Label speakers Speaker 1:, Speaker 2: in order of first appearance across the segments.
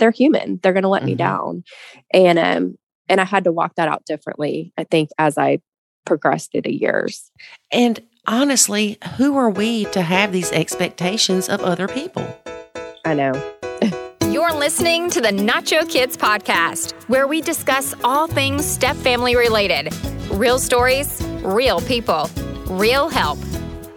Speaker 1: they're human. They're going to let me
Speaker 2: Mhm.
Speaker 1: down. And um and I had to walk that out differently, I think as I progressed through the years.
Speaker 2: And honestly, who are we to have these expectations of other people?
Speaker 1: I know.
Speaker 3: You're listening to the Nacho Kids podcast, where we discuss all things step family related real stories, real people, real help.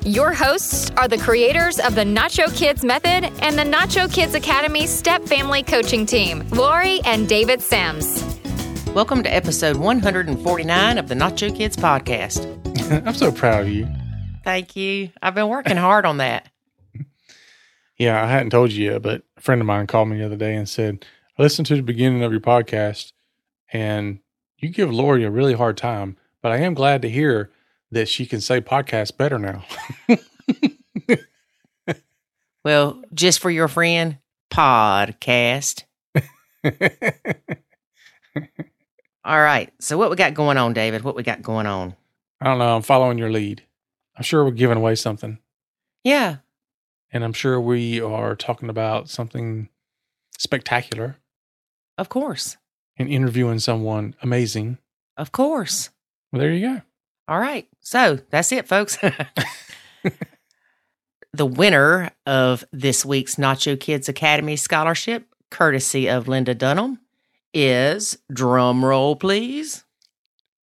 Speaker 3: Your hosts are the creators of the Nacho Kids Method and the Nacho Kids Academy Step Family Coaching Team, Lori and David Sims.
Speaker 2: Welcome to episode 149 of the Nacho Kids podcast.
Speaker 4: I'm so proud of you.
Speaker 2: Thank you. I've been working hard on that.
Speaker 4: Yeah, I hadn't told you yet, but a friend of mine called me the other day and said, I listened to the beginning of your podcast and you give Lori a really hard time, but I am glad to hear that she can say podcast better now.
Speaker 2: Well, just for your friend, podcast. All right. So, what we got going on, David? What we got going on?
Speaker 4: I don't know. I'm following your lead. I'm sure we're giving away something.
Speaker 2: Yeah.
Speaker 4: And I'm sure we are talking about something spectacular
Speaker 2: Of course.
Speaker 4: and interviewing someone amazing.
Speaker 2: Of course.
Speaker 4: Well, there you go.
Speaker 2: All right. So that's it, folks. the winner of this week's Nacho Kids Academy Scholarship, courtesy of Linda Dunham, is drum roll, please,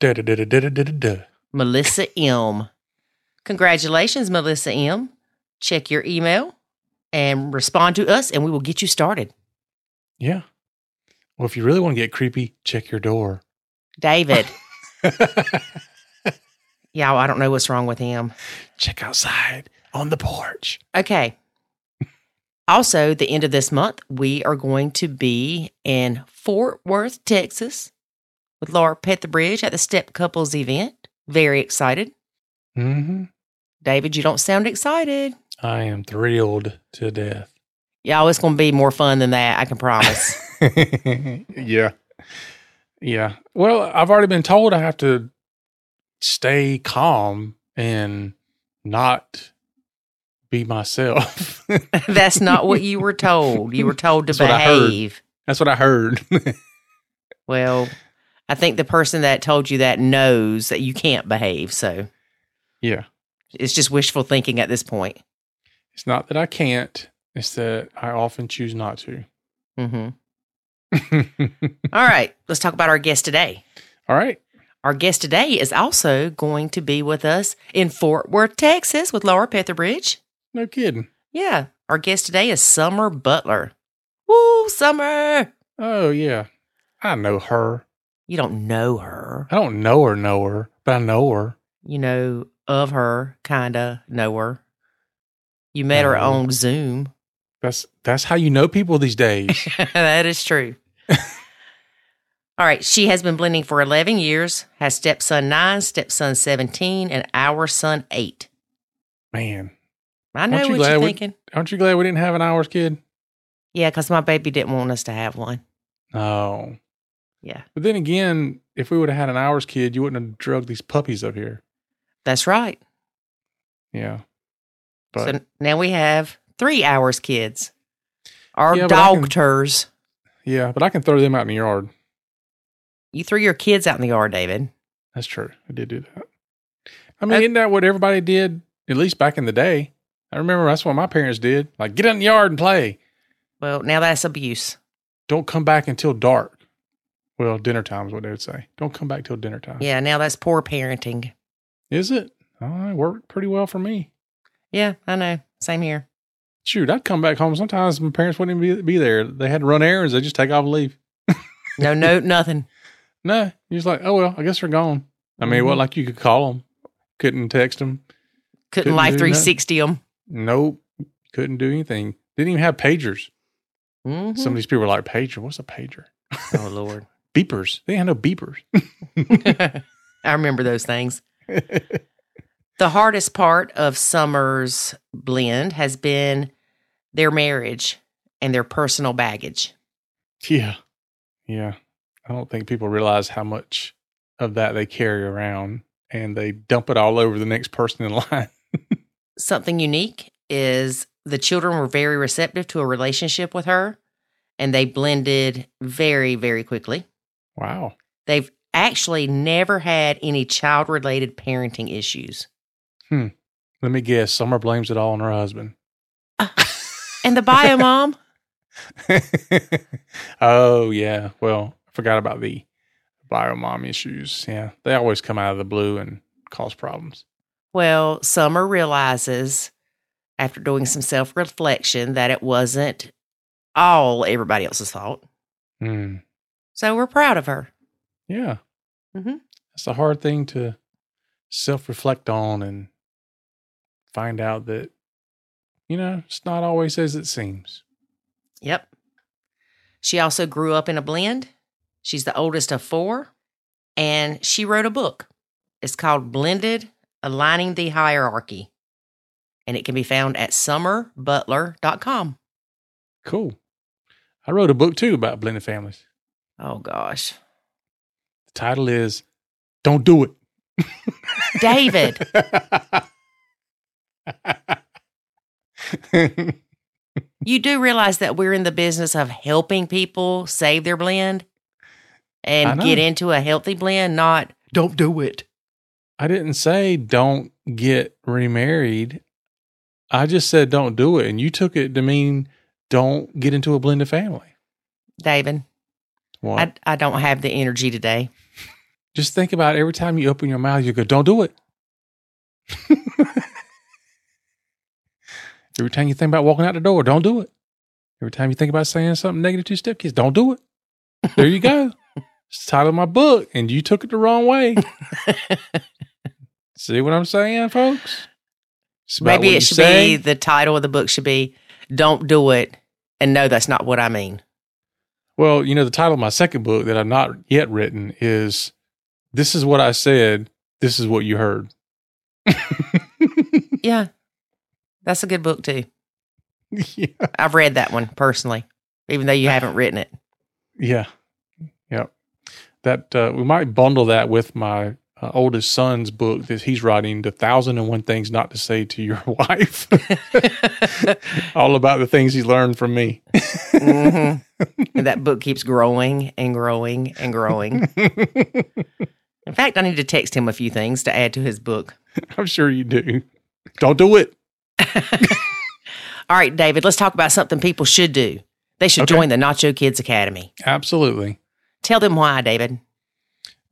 Speaker 4: Da da da da da da da da.
Speaker 2: Melissa M. Congratulations, Melissa M. Check your email and respond to us, and we will get you started.
Speaker 4: Yeah. Well, if you really want to get creepy, check your door.
Speaker 2: David. yeah, I don't know what's wrong with him.
Speaker 4: check outside on the porch.
Speaker 2: Okay. Also, the end of this month, we are going to be in Fort Worth, Texas, with Laura Petherbridge at the Step Couples event. Very excited.
Speaker 4: Mm-hmm.
Speaker 2: David, you don't sound excited.
Speaker 4: I am thrilled to death.
Speaker 2: Yeah, it's going to be more fun than that. I can promise.
Speaker 4: yeah. Yeah. Well, I've already been told I have to stay calm and not be myself.
Speaker 2: That's not what you were told. You were told to
Speaker 4: That's what
Speaker 2: behave.
Speaker 4: That's what I heard.
Speaker 2: Well, I think the person that told you that knows that you can't behave. So
Speaker 4: yeah.
Speaker 2: it's just wishful thinking at this point.
Speaker 4: It's not that I can't, it's that I often choose not to.
Speaker 2: hmm All right, let's talk about our guest today.
Speaker 4: All right.
Speaker 2: Our guest today is also going to be with us in Fort Worth, Texas, with Laura Petherbridge.
Speaker 4: No kidding.
Speaker 2: Yeah, our guest today is Summer Butler. Woo, Summer!
Speaker 4: Oh, yeah. I know her.
Speaker 2: You don't know her.
Speaker 4: I don't know her, know her, but I know her.
Speaker 2: You know of her, kinda know her. You met her on Zoom.
Speaker 4: That's that's how you know people these days.
Speaker 2: that is true. All right, she has been blending for 11 years, has stepson 9, stepson 17, and our son 8.
Speaker 4: Man,
Speaker 2: I know
Speaker 4: Aren't you
Speaker 2: what
Speaker 4: glad
Speaker 2: you're
Speaker 4: we-
Speaker 2: thinking.
Speaker 4: aren't you glad we didn't have an ours kid?
Speaker 2: Yeah, because my baby didn't want us to have one.
Speaker 4: No.
Speaker 2: Yeah,
Speaker 4: But then again, if we would have had an ours kid, you wouldn't have drugged these puppies up here.
Speaker 2: that's right.
Speaker 4: Yeah. But
Speaker 2: so now we have three ours kids. Our
Speaker 4: Yeah, but I can-
Speaker 2: doctors.
Speaker 4: yeah, but I can throw them out in the yard.
Speaker 2: You threw your kids out in the yard, David.
Speaker 4: That's true. I did do that. I mean, isn't that what everybody did? At least back in the day. I remember that's what my parents did. Like, get out in the yard and play.
Speaker 2: Well, now that's abuse.
Speaker 4: Don't come back until dark. Well, dinner time is what they would say. Don't come back till dinner time.
Speaker 2: Yeah, now that's poor parenting.
Speaker 4: Is it? Oh, it worked pretty well for me.
Speaker 2: Yeah, I know. Same here.
Speaker 4: Shoot, I'd come back home. Sometimes my parents wouldn't even be, be there. They had to run errands. They just take off and leave.
Speaker 2: No note, nothing.
Speaker 4: No, you're just like, oh, well, I guess they're gone. I mean,
Speaker 2: Mhm.
Speaker 4: what, like you could call them, couldn't text them.
Speaker 2: Couldn't
Speaker 4: Couldn't
Speaker 2: life
Speaker 4: do
Speaker 2: 360 them.
Speaker 4: Nope, couldn't do anything. Didn't even have pagers.
Speaker 2: Mhm.
Speaker 4: Some of these people were like, pager, what's a pager?
Speaker 2: Oh, Lord.
Speaker 4: Beepers. They had no beepers.
Speaker 2: I remember those things. The hardest part of Summer's blend has been their marriage and their personal baggage.
Speaker 4: yeah. Yeah. I don't think people realize how much of that they carry around and they dump it all over the next person in line.
Speaker 2: Something unique is the children were very receptive to a relationship with her, and they blended very, very quickly.
Speaker 4: Wow.
Speaker 2: They've actually never had any child related parenting issues. Hmm.
Speaker 4: Let me guess. Summer blames it all on her husband.
Speaker 2: And the bio mom,
Speaker 4: oh yeah. Well, I forgot about the bio mom issues. Yeah, they always come out of the blue and cause problems.
Speaker 2: well, Summer realizes after doing some self reflection that it wasn't all everybody else's fault.
Speaker 4: Hmm.
Speaker 2: So we're proud of her.
Speaker 4: Yeah,
Speaker 2: Mhm.
Speaker 4: that's a hard thing to self reflect on and find out that you know it's not always as it seems.
Speaker 2: Yep. She also grew up in a blend. She's the oldest of four, and she wrote a book. It's called Blended Aligning the Hierarchy, and it can be found at summerbutler.com.
Speaker 4: Cool. I wrote a book too about blended families.
Speaker 2: Oh, gosh.
Speaker 4: The title is "Don't Do It."
Speaker 2: David, you do realize that we're in the business of helping people save their blend and get into a healthy blend, not don't do it.
Speaker 4: I didn't say don't get remarried. I just said don't do it. And you took it to mean don't get into a blended family.
Speaker 2: David,
Speaker 4: What?
Speaker 2: I, I don't have the energy today.
Speaker 4: just think about every time you open your mouth, you go, don't do it. every time you think about walking out the door, don't do it. Every time you think about saying something negative to your stepkids, don't do it. There you go. It's the title of my book, and you took it the wrong way. See what I'm saying, folks?
Speaker 2: Maybe it should
Speaker 4: say.
Speaker 2: be the title of the book should be Don't Do It. And no, that's not what I mean.
Speaker 4: Well, you know, the title of my second book that I've not yet written is This is What I Said, This is What You Heard.
Speaker 2: Yeah. That's a good book too.
Speaker 4: yeah.
Speaker 2: I've read that one personally, even though you haven't written it.
Speaker 4: Yeah. That uh, we might bundle that with my uh, oldest son's book that he's writing, The Thousand and One Things Not to Say to Your Wife. All about the things he learned from me.
Speaker 2: hmm And that book keeps growing and growing and growing. In fact, I need to text him a few things to add to his book.
Speaker 4: I'm sure you do. Don't do it.
Speaker 2: All right, David, let's talk about something people should do. They should
Speaker 4: Okay.
Speaker 2: join the Nacho Kids Academy.
Speaker 4: Absolutely.
Speaker 2: Tell them why, David.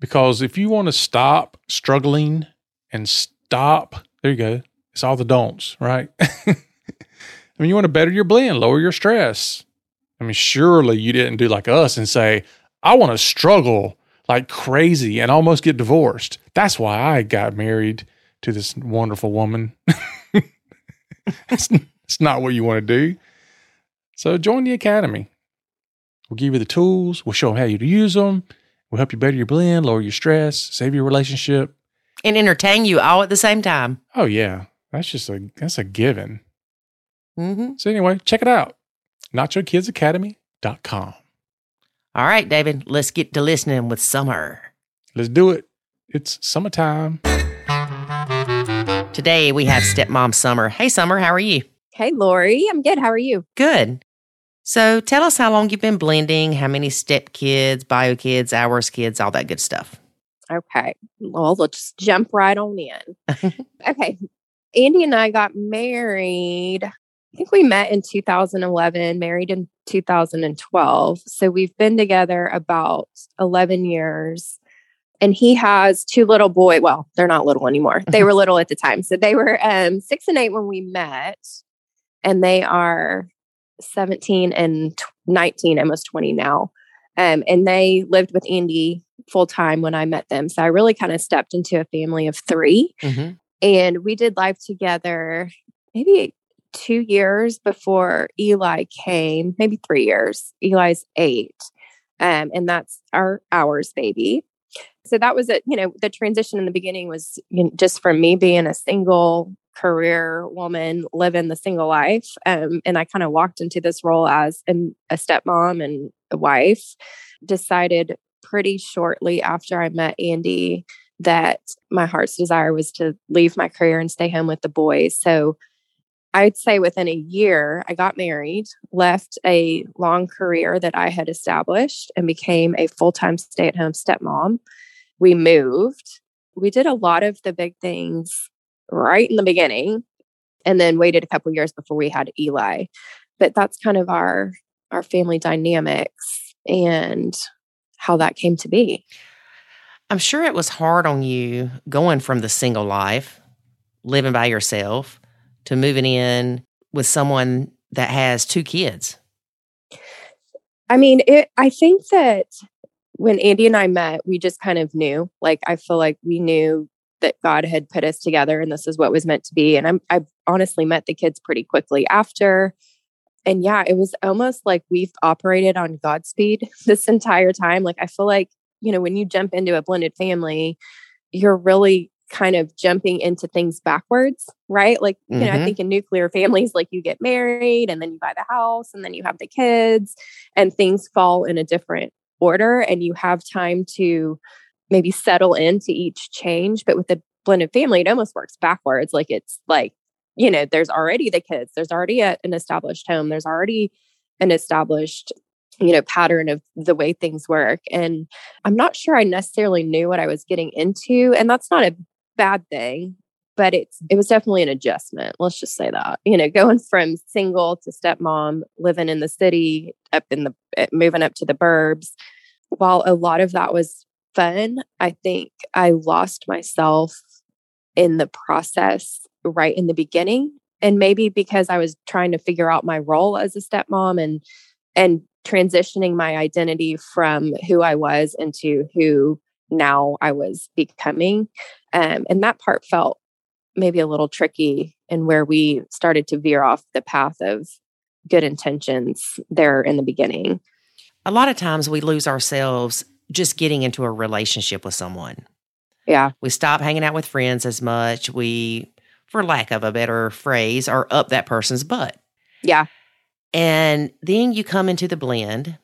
Speaker 4: Because if you want to stop struggling and stop, there you go. It's all the don'ts, right? I mean, you want to better your blend, lower your stress. I mean, surely you didn't do like us and say, I want to struggle like crazy and almost get divorced. That's why I got married to this wonderful woman. it's, it's not what you want to do. So join the academy. We'll give you the tools. We'll show them how you to use them. We'll help you better your blend, lower your stress, save your relationship.
Speaker 2: And entertain you all at the same time.
Speaker 4: Oh yeah, that's just a that's a given.
Speaker 2: Mm-hmm.
Speaker 4: So anyway, check it out. NachoKidsAcademy.com.
Speaker 2: All right, David, let's get to listening with Summer.
Speaker 4: Let's do it. It's summertime.
Speaker 2: Today we have stepmom Summer. Hey, Summer, how are you?
Speaker 1: Hey, Lori. I'm good. How are you?
Speaker 2: Good. So tell us how long you've been blending, how many step kids, bio kids, ours kids, all that good stuff.
Speaker 1: Okay. Well, let's jump right on in. okay. Andy and I got married. I think we met in 2011, married in 2012. So we've been together about 11 years. And he has two little boy. Well, they're not little anymore. They were little at the time. So they were um, six and eight when we met. And they are 17 and tw- 19, almost 20 now. Um, and they lived with Andy full time when I met them. So I really kind of stepped into a family of three.
Speaker 2: Mm-hmm.
Speaker 1: And we did life together maybe two years before Eli came, maybe three years. Eli's eight. Um, and that's our ours baby. So that was it. You know, the transition in the beginning was you know, just from me being a single career woman living the single life. Um, and I kind of walked into this role as an, a stepmom and a wife. Decided pretty shortly after I met Andy that my heart's desire was to leave my career and stay home with the boys. So I'd say within a year, I got married, left a long career that I had established, and became a full time stay at home stepmom. We moved. We did a lot of the big things right in the beginning and then waited a couple years before we had Eli. But that's kind of our our family dynamics and how that came to be.
Speaker 2: I'm sure it was hard on you going from the single life, living by yourself, to moving in with someone that has two kids.
Speaker 1: I mean, it I think that when Andy and I met, we just kind of knew. Like I feel like we knew that God had put us together and this is what was meant to be. And I'm I honestly met the kids pretty quickly after. And yeah, it was almost like we've operated on Godspeed this entire time. Like I feel like, you know, when you jump into a blended family, you're really kind of jumping into things backwards, right? Like, you mm-hmm. know, I mm-hmm. think in nuclear families, like you get married and then you buy the house and then you have the kids and things fall in a different order and you have time to maybe settle into each change. But with a blended family, it almost works backwards. Like it's like, you know, there's already the kids, there's already a, an established home, there's already an established you know pattern of the way things work and i'm not sure i necessarily knew what i was getting into and that's not a bad thing but it's it was definitely an adjustment let's just say that you know going from single to stepmom living in the city up in the eh, moving up to the burbs while a lot of that was fun, I think I lost myself in the process right in the beginning. And maybe because I was trying to figure out my role as a stepmom and and transitioning my identity from who I was into who now I was becoming. Um, and that part felt maybe a little tricky and where we started to veer off the path of good intentions there in the beginning.
Speaker 2: A lot of times we lose ourselves just getting into a relationship with someone.
Speaker 1: Yeah.
Speaker 2: We stop hanging out with friends as much. We, for lack of a better phrase, are up that person's butt.
Speaker 1: Yeah.
Speaker 2: And then you come into the blend.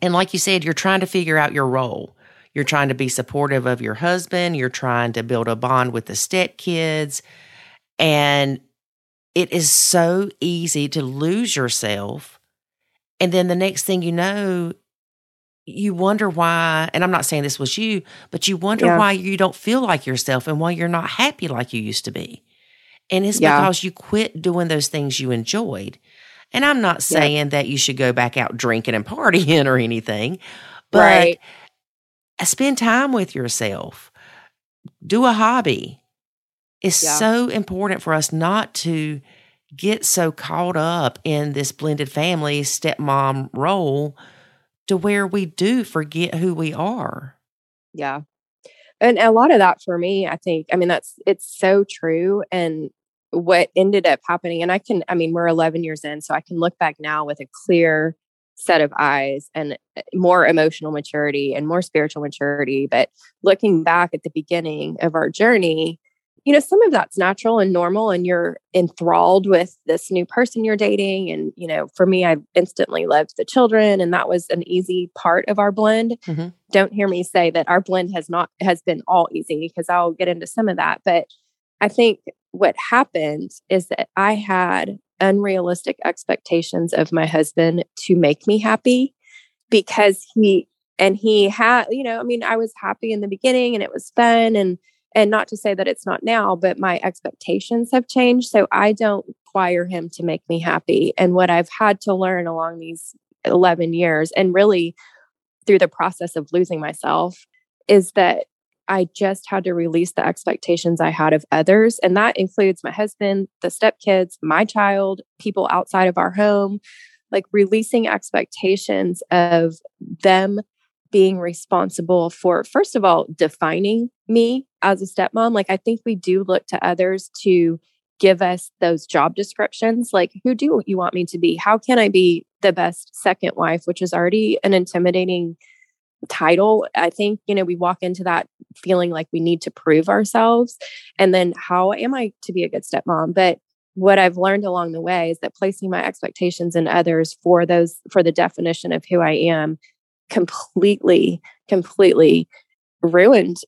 Speaker 2: And like you said, you're trying to figure out your role. You're trying to be supportive of your husband. You're trying to build a bond with the stepkids. And it is so easy to lose yourself. And then the next thing you know, you wonder why, and I'm not saying this was you, but you wonder yeah. why you don't feel like yourself and why you're not happy like you used to be. And it's yeah. because you quit doing those things you enjoyed. And I'm not saying yeah. that you should go back out drinking and partying or anything, but right. spend time with yourself. Do a hobby. It's so important for us not to get so caught up in this blended family stepmom role to where we do forget who we are.
Speaker 1: Yeah. And a lot of that for me, I think, I mean, that's, it's so true. And what ended up happening, and I can, I mean, we're 11 years in, so I can look back now with a clear set of eyes and eh, more emotional maturity and more spiritual maturity. But looking back at the beginning of our journey, you know, some of that's natural and normal, and you're enthralled with this new person you're dating. And, you know, for me, I instantly loved the children, and that was an easy part of our blend. Mm-hmm. Don't hear me say that our blend has not, has been all easy because I'll get into some of that. But I think what happened is that I had unrealistic expectations of my husband to make me happy because he, and he had, you know, I mean, I was happy in the beginning and it was fun and, and not to say that it's not now, but my expectations have changed. So I don't require him to make me happy. And what I've had to learn along these 11 years, and really through the process of losing myself, is that I just had to release the expectations I had of others. And that includes my husband, the stepkids, my child, people outside of our home, like releasing expectations of them being responsible for, first of all, defining me as a stepmom. Like, I think we do look to others to give us those job descriptions. Like, who do you want me to be? How can I be the best second wife, which is already an intimidating title? I think, you know, we walk into that feeling like we need to prove ourselves. And then, how am I to be a good stepmom? But what I've learned along the way is that placing my expectations in others for those, for the definition of who I am completely, completely ruined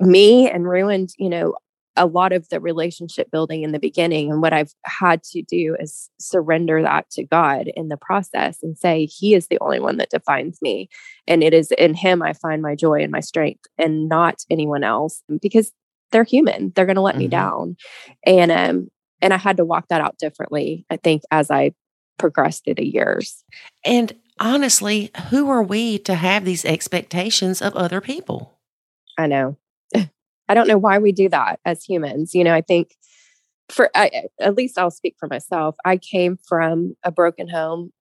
Speaker 1: me and ruined, you know, a lot of the relationship building in the beginning. And what I've had to do is surrender that to God in the process and say, He is the only one that defines me. And it is in Him I find my joy and my strength and not anyone else because they're human. They're going to let mm-hmm. me down. And, um, and I had to walk that out differently, I think, as I progressed through the years.
Speaker 2: And honestly, who are we to have these expectations of other people?
Speaker 1: I know. I don't know why we do that as humans. You know, I think for I, at least I'll speak for myself. I came from a broken home.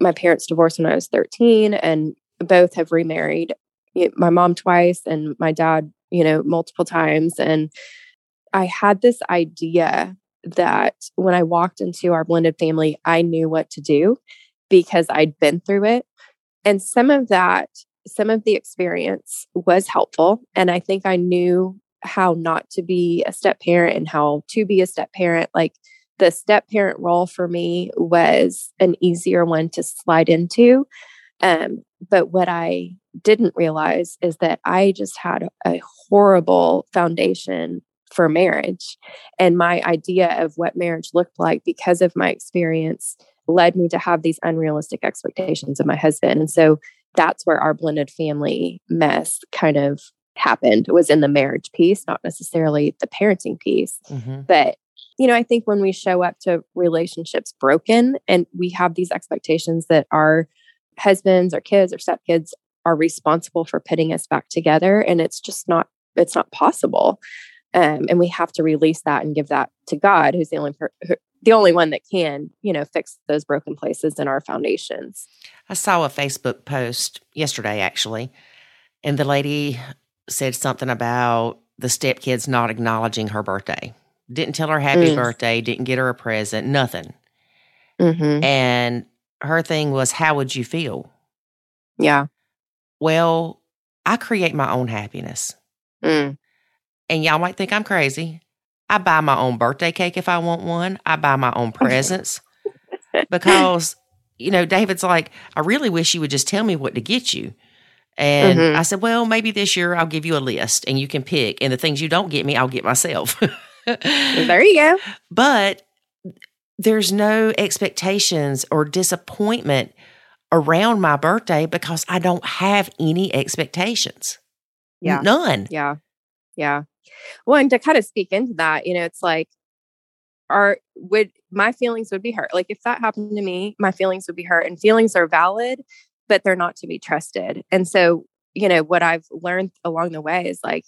Speaker 1: My parents divorced when I was 13 and both have remarried. My mom twice and my dad, you know, multiple times and I had this idea that when I walked into our blended family, I knew what to do because I'd been through it. And some of that, some of the experience was helpful. And I think I knew how not to be a step parent and how to be a step parent. Like the step parent role for me was an easier one to slide into. Um, but what I didn't realize is that I just had a horrible foundation for marriage. And my idea of what marriage looked like because of my experience led me to have these unrealistic expectations of my husband. And so that's where our blended family mess kind of happened was in the marriage piece, not necessarily the parenting piece. Mm-hmm. But you know, I think when we show up to relationships broken and we have these expectations that our husbands or kids or stepkids are responsible for putting us back together and it's just not it's not possible um, and we have to release that and give that to God, who's the only per- the only one that can, you know, fix those broken places in our foundations.
Speaker 2: I saw a Facebook post yesterday, actually, and the lady said something about the stepkids not acknowledging her birthday. Didn't tell her happy mm. birthday. Didn't get her a present. Nothing. Mm-hmm. And her thing was, "How would you feel?"
Speaker 1: Yeah.
Speaker 2: Well, I create my own happiness. Mm. And y'all might think I'm crazy. I buy my own birthday cake if I want one. I buy my own presents because, you know, David's like, I really wish you would just tell me what to get you. And mm-hmm. I said, well, maybe this year I'll give you a list and you can pick. And the things you don't get me, I'll get myself.
Speaker 1: there you go.
Speaker 2: But there's no expectations or disappointment around my birthday because I don't have any expectations.
Speaker 1: Yeah.
Speaker 2: None.
Speaker 1: Yeah. Yeah. Well, and to kind of speak into that, you know, it's like, are would my feelings would be hurt? Like if that happened to me, my feelings would be hurt, and feelings are valid, but they're not to be trusted. And so, you know, what I've learned along the way is like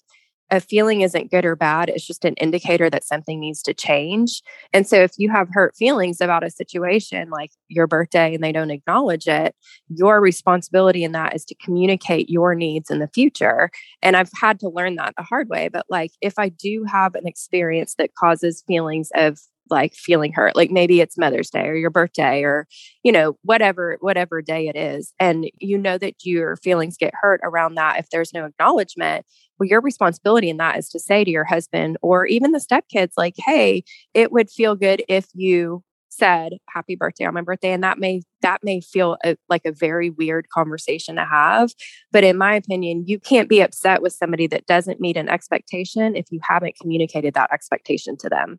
Speaker 1: a feeling isn't good or bad. It's just an indicator that something needs to change. And so if you have hurt feelings about a situation like your birthday and they don't acknowledge it, your responsibility in that is to communicate your needs in the future. And I've had to learn that the hard way. But like if I do have an experience that causes feelings of like feeling hurt like maybe it's mother's day or your birthday or you know whatever whatever day it is and you know that your feelings get hurt around that if there's no acknowledgement well your responsibility in that is to say to your husband or even the stepkids like hey it would feel good if you said happy birthday on my birthday and that may that may feel a, like a very weird conversation to have but in my opinion you can't be upset with somebody that doesn't meet an expectation if you haven't communicated that expectation to them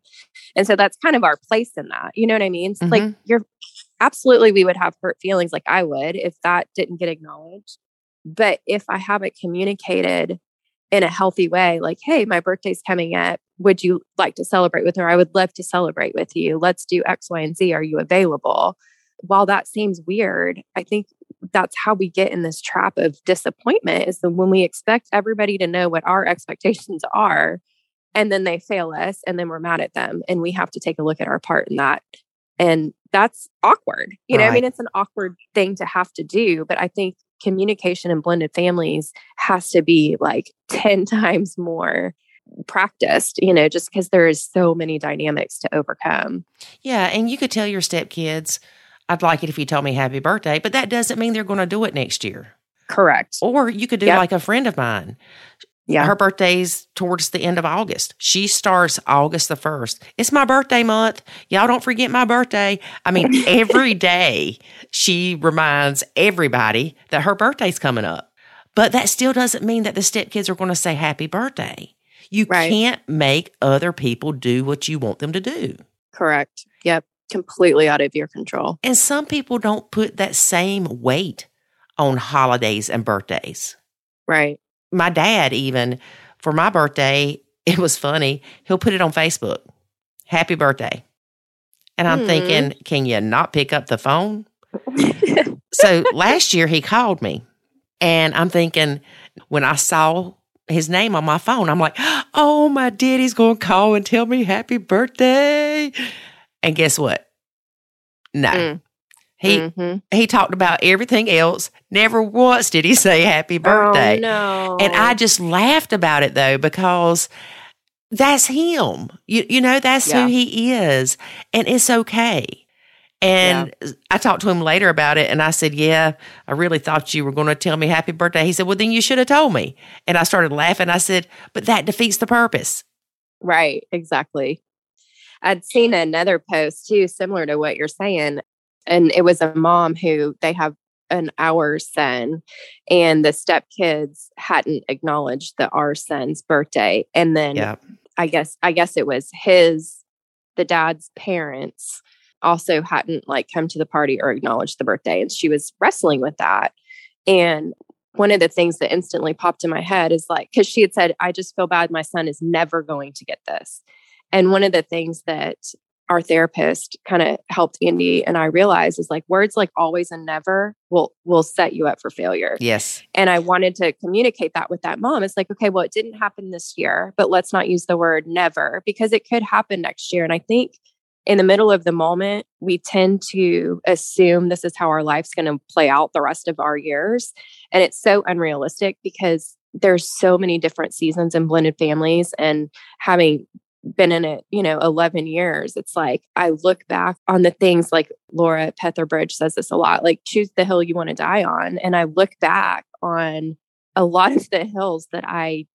Speaker 1: and so that's kind of our place in that you know what i mean mm-hmm. like you're absolutely we would have hurt feelings like i would if that didn't get acknowledged but if i haven't communicated in a healthy way like hey my birthday's coming up. Would you like to celebrate with her? I would love to celebrate with you. Let's do x y and z. Are you available? While that seems weird i think that's how we get in this trap of disappointment is that when we expect everybody to know what our expectations are and then they fail us and then we're mad at them and we have to take a look at our part in that. And that's awkward. You know i mean? It's an awkward thing to have to do but i think communication in blended families has to be like 10 times more practiced, you know, just because there is so many dynamics to overcome.
Speaker 2: Yeah. And you could tell your stepkids, I'd like it if you told me happy birthday, but that doesn't mean they're going to do it next year.
Speaker 1: Correct.
Speaker 2: Or you could do yep. like a friend of mine. Yeah. Her birthday's towards the end of August. She starts August the 1st. It's my birthday month. Y'all don't forget my birthday. I mean, every day she reminds everybody that her birthday's coming up. But that still doesn't mean that the stepkids are going to say happy birthday. You
Speaker 1: Right.
Speaker 2: can't make other people do what you want them to do.
Speaker 1: Correct. Yep. Completely out of your control.
Speaker 2: And some people don't put that same weight on holidays and birthdays.
Speaker 1: Right.
Speaker 2: My dad, even for my birthday, it was funny. He'll put it on Facebook Happy birthday. And I'm
Speaker 1: Hmm.
Speaker 2: thinking, can you not pick up the phone? so last year he called me and I'm thinking when I saw his name on my phone, I'm like, oh, my daddy's going to call and tell me happy birthday. And guess what? No.
Speaker 1: Mm.
Speaker 2: He
Speaker 1: Mhm.
Speaker 2: he talked about everything else. Never once did he say happy birthday.
Speaker 1: Oh, no.
Speaker 2: And I just laughed about it though because that's him. You you know that's
Speaker 1: Yeah.
Speaker 2: who he is and it's okay. And I talked to him later about it and I said, "Yeah, I really thought you were going to tell me happy birthday." He said, "Well, then you should have told me." And I started laughing. I said, "But that defeats the purpose."
Speaker 1: Right, exactly. I'd seen another post too, similar to what you're saying. And it was a mom who they have an our son, and the stepkids hadn't acknowledged the our son's birthday. And then
Speaker 2: Yeah.
Speaker 1: I guess I guess it was his the dad's parents also hadn't like come to the party or acknowledged the birthday. And she was wrestling with that. And one of the things that instantly popped in my head is like, because she had said, I just feel bad. My son is never going to get this. And one of the things that our therapist kind of helped Andy and I realize is like words like always and never will will set you up for failure.
Speaker 2: Yes.
Speaker 1: And I wanted to communicate that with that mom. It's like, okay, well, it didn't happen this year, but let's not use the word never because it could happen next year. And I think in the middle of the moment, we tend to assume this is how our life's going to play out the rest of our years. And it's so unrealistic because there's so many different seasons in blended families and having been in it, you know, 11 years, it's like I look back on the things like Laura Petherbridge says this a lot, like choose the hill you want to die on. And I look back on a lot of the hills that I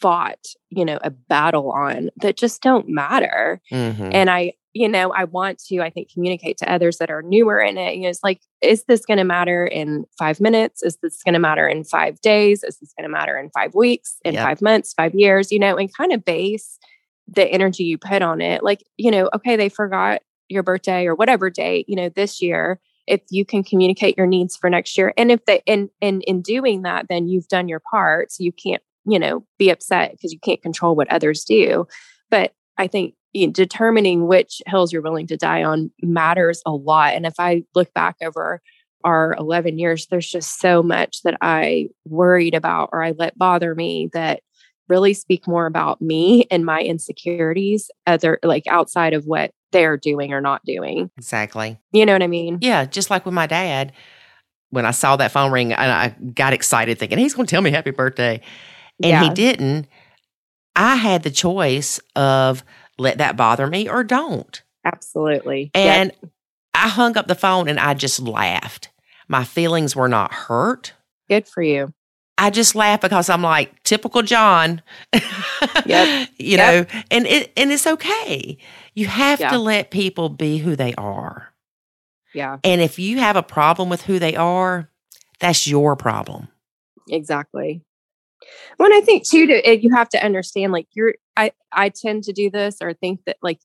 Speaker 1: fought, you know, a battle on that just don't matter.
Speaker 2: Mhm.
Speaker 1: And I, you know, I want to, I think, communicate to others that are newer in it. You know, it's like, is this going to matter in five minutes? Is this going to matter in five days? Is this going to matter in five weeks, in
Speaker 2: Yep.
Speaker 1: five months, five years? You know, and kind of base the energy you put on it. Like, you know, okay, they forgot your birthday or whatever date, you know, this year. If you can communicate your needs for next year, and if they, and and in doing that, then you've done your part. So you can't, you know, be upset because you can't control what others do. But I think you know, determining which hills you're willing to die on matters a lot. And if I look back over our 11 years, there's just so much that I worried about or I let bother me that really speak more about me and my insecurities, other like outside of what they're doing or not doing.
Speaker 2: Exactly.
Speaker 1: You know what I mean?
Speaker 2: Yeah, just like with my dad, when I saw that phone ring, and I got excited thinking he's going to tell me happy birthday, and he didn't. I had the choice of let that bother me or don't,
Speaker 1: Absolutely. Yep.
Speaker 2: and I hung up the phone and I just laughed. My feelings were not hurt.
Speaker 1: good for you.
Speaker 2: I just laugh because I'm like typical John.
Speaker 1: Yep.
Speaker 2: you
Speaker 1: Yep.
Speaker 2: know, and it and it's okay. You have
Speaker 1: Yeah.
Speaker 2: to let people be who they are.
Speaker 1: Yeah,
Speaker 2: And if you have a problem with who they are, that's your problem.
Speaker 1: exactly. Well, and I think too, to, you have to understand, like you're, I, I tend to do this or think that like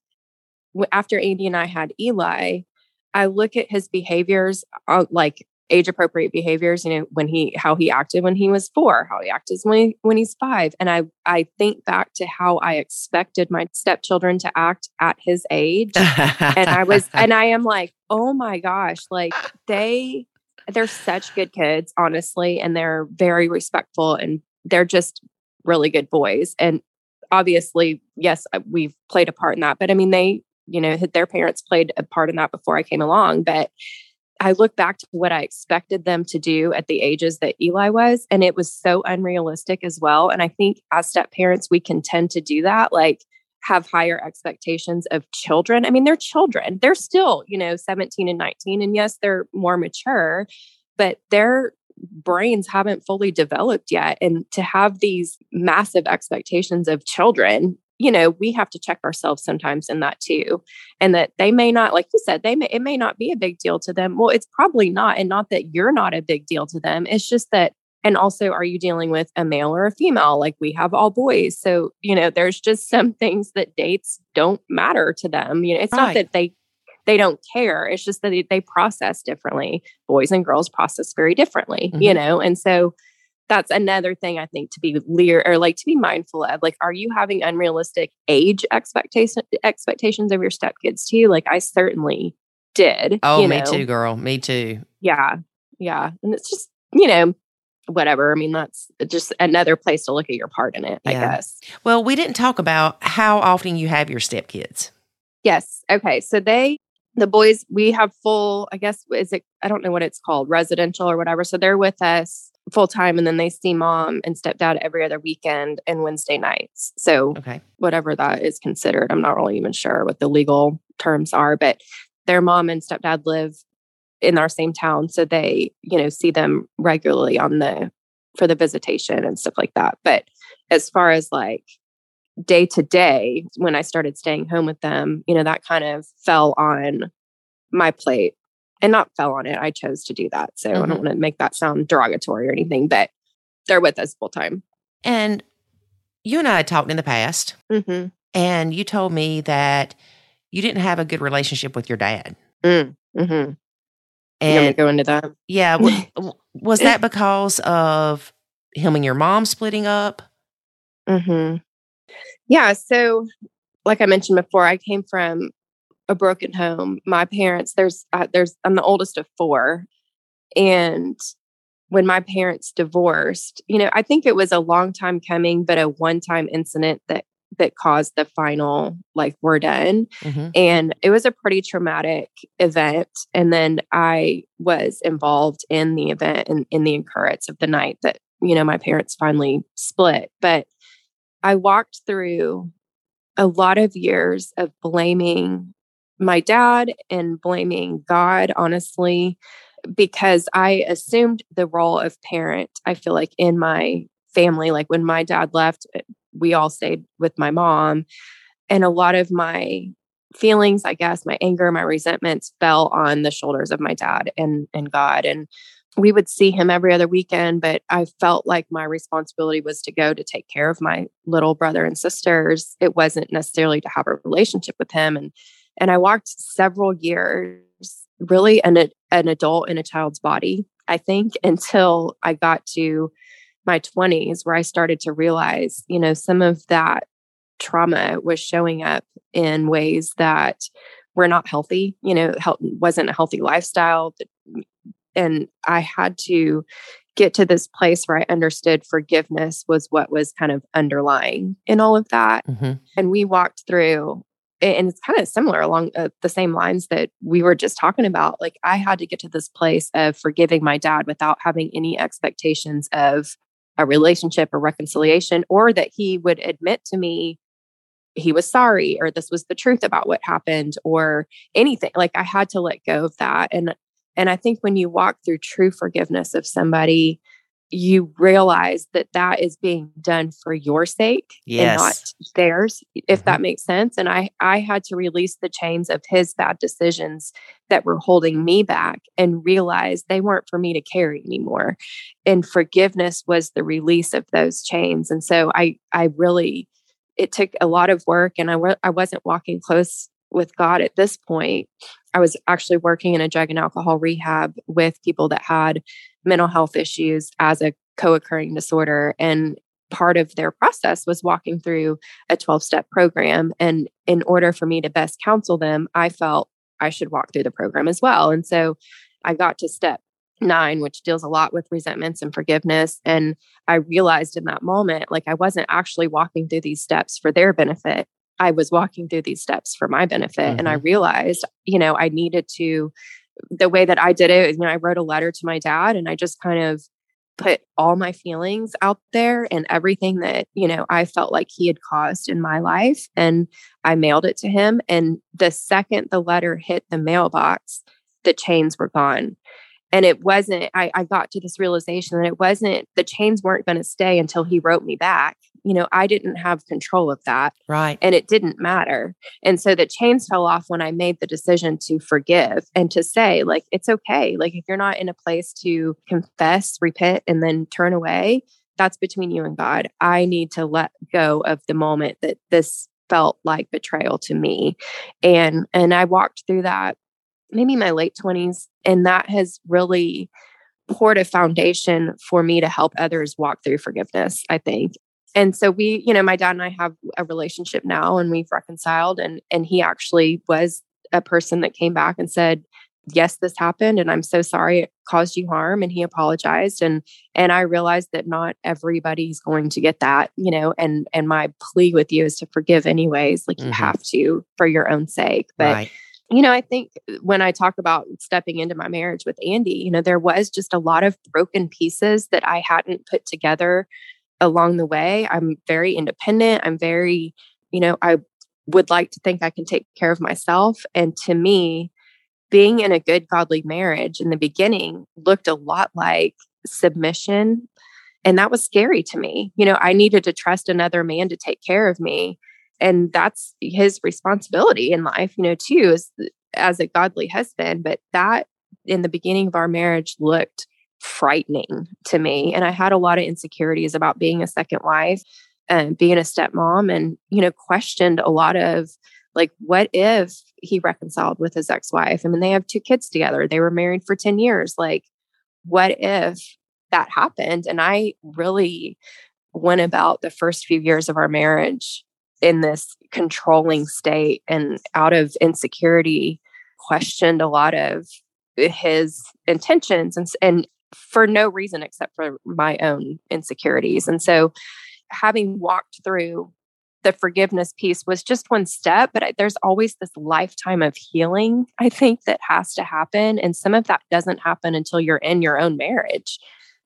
Speaker 1: after Andy and I had Eli, I look at his behaviors, uh, like age appropriate behaviors, you know, when he, how he acted when he was four, how he acted when, he, when he's five. And I, I think back to how I expected my stepchildren to act at his age. and I was, and I am like, oh my gosh, like they, they're such good kids, honestly, and they're very respectful and they're just really good boys. And obviously, yes, we've played a part in that, but I mean, they, you know, their parents played a part in that before I came along. But I look back to what I expected them to do at the ages that Eli was, and it was so unrealistic as well. And I think as step parents, we can tend to do that. Like, have higher expectations of children. I mean, they're children. They're still, you know, 17 and 19. And yes, they're more mature, but their brains haven't fully developed yet. And to have these massive expectations of children, you know, we have to check ourselves sometimes in that too. And that they may not, like you said, they may it may not be a big deal to them. Well, it's probably not. And not that you're not a big deal to them. It's just that and also are you dealing with a male or a female like we have all boys so you know there's just some things that dates don't matter to them you know it's not that they they don't care it's just that they, they process differently boys and girls process very differently you
Speaker 2: Mhm.
Speaker 1: know and so that's another thing i think to be lear or like to be mindful of like are you having unrealistic age expectation expectations of your stepkids too like i certainly did
Speaker 2: Oh, me
Speaker 1: know?
Speaker 2: too, girl. Me too.
Speaker 1: yeah yeah and it's just you know whatever i mean that's just another place to look at your part in it i guess
Speaker 2: Well, we didn't talk about how often you have your stepkids.
Speaker 1: yes okay so they the boys we have full i guess is it i don't know what it's called residential or whatever so they're with us full time and then they see mom and stepdad every other weekend and wednesday nights so
Speaker 2: Okay.
Speaker 1: whatever that is considered. I'm not really even sure what the legal terms are, but their mom and stepdad live in our same town. So they, you know, see them regularly on the for the visitation and stuff like that. But as far as like day to day, when I started staying home with them, you know, that kind of fell on my plate. And not fell on it. I chose to do that. So I
Speaker 2: Mhm.
Speaker 1: don't want to make that sound derogatory or anything, but they're with us full time.
Speaker 2: And you and I had talked in the past,
Speaker 1: Mm-hmm.
Speaker 2: and you told me that you didn't have a good relationship with your dad.
Speaker 1: Mm-hmm. Me to
Speaker 2: And
Speaker 1: go into that?
Speaker 2: yeah, w- was that because of him and your mom splitting up?
Speaker 1: hmm Yeah. So, like I mentioned before, I came from a broken home. My parents, there's, uh, there's, I'm the oldest of four, and when my parents divorced, you know, I think it was a long time coming, but a one-time incident that that caused the final like we're done.
Speaker 2: Hmm
Speaker 1: and it was a pretty traumatic event. And then i was involved in the event and in the occurrence of the night that you know my parents finally split. But i walked through a lot of years of blaming my dad and blaming god honestly because i assumed the role of parent i feel like in my family like when my dad left eh, we all stayed with my mom and a lot of my feelings i guess my anger my resentments fell on the shoulders of my dad and and god and we would see him every other weekend but i felt like my responsibility was to go to take care of my little brother and sisters. It wasn't necessarily to have a relationship with him and and i walked several years really an, an adult in a child's body i think until i got to my 20s where i started to realize you know some of that trauma was showing up in ways that were not healthy you know health wasn't a healthy lifestyle and i had to get to this place where i understood forgiveness was what was kind of underlying in all of that.
Speaker 2: Hmm
Speaker 1: and we walked through and it's kind of similar along uh, the same lines that we were just talking about like i had to get to this place of forgiving my dad without having any expectations of a relationship or reconciliation or that he would admit to me he was sorry or this was the truth about what happened or anything like i had to let go of that. And and i think when you walk through true forgiveness of somebody you realize that that is being done for your sake and not theirs if mm-hmm. that makes sense and i i had to release the chains of his bad decisions that were holding me back and realize they weren't for me to carry anymore and forgiveness was the release of those chains and so i i really it took a lot of work and i wasn't walking close with god at this point. I was actually working in a drug and alcohol rehab with people that had mental health issues as a co-occurring disorder and part of their process was walking through a 12 step program and in order for me to best counsel them i felt i should walk through the program as well and so i got to step 9 which deals a lot with resentments and forgiveness and i realized in that moment like i wasn't actually walking through these steps for their benefit. I was walking through these steps for my benefit and i mm-hmm. realized you know i needed to the way that I did it, you know, I wrote a letter to my dad and I just kind of put all my feelings out there and everything that, you know, I felt like he had caused in my life. And I mailed it to him. And the second the letter hit the mailbox, the chains were gone. And it wasn't, I, I got to this realization that it wasn't, the chains weren't going to stay until he wrote me back. you know, I didn't have control of that.
Speaker 2: Right.
Speaker 1: And it didn't matter. And so the chains fell off when I made the decision to forgive and to say, like, it's okay. Like, if you're not in a place to confess, repent, and then turn away, that's between you and God. I need to let go of the moment that this felt like betrayal to me. And and I walked through that maybe my late 20s and that has really poured a foundation for me to help others walk through forgiveness, I think. And so we, you know, my dad and I have a relationship now and we've reconciled and and he actually was a person that came back and said, "Yes, this happened and I'm so sorry it caused you harm." And he apologized and and I realized that not everybody's going to get that, you know, and and my plea with you is to forgive anyways, like
Speaker 2: Mhm.
Speaker 1: you have to for your own sake. But
Speaker 2: right.
Speaker 1: You know, I think uh, when I talk about stepping into my marriage with Andy, you know, there was just a lot of broken pieces that I hadn't put together along the way. I'm very independent. I'm very, you know, I would like to think I can take care of myself. And to me, being in a good, godly marriage in the beginning looked a lot like submission. And that was scary to me. You know, I needed to trust another man to take care of me and that's his responsibility in life you know too as as a godly husband but that in the beginning of our marriage looked frightening to me and i had a lot of insecurities about being a second wife and being a stepmom and you know questioned a lot of like what if he reconciled with his ex-wife? I mean they have two kids together. They were married for 10 years. Like what if that happened? And i really went about the first few years of our marriage in this controlling state and out of insecurity questioned a lot of his intentions and and for no reason except for my own insecurities. And so having walked through the forgiveness piece was just one step but I, there's always this lifetime of healing i think that has to happen and some of that doesn't happen until you're in your own marriage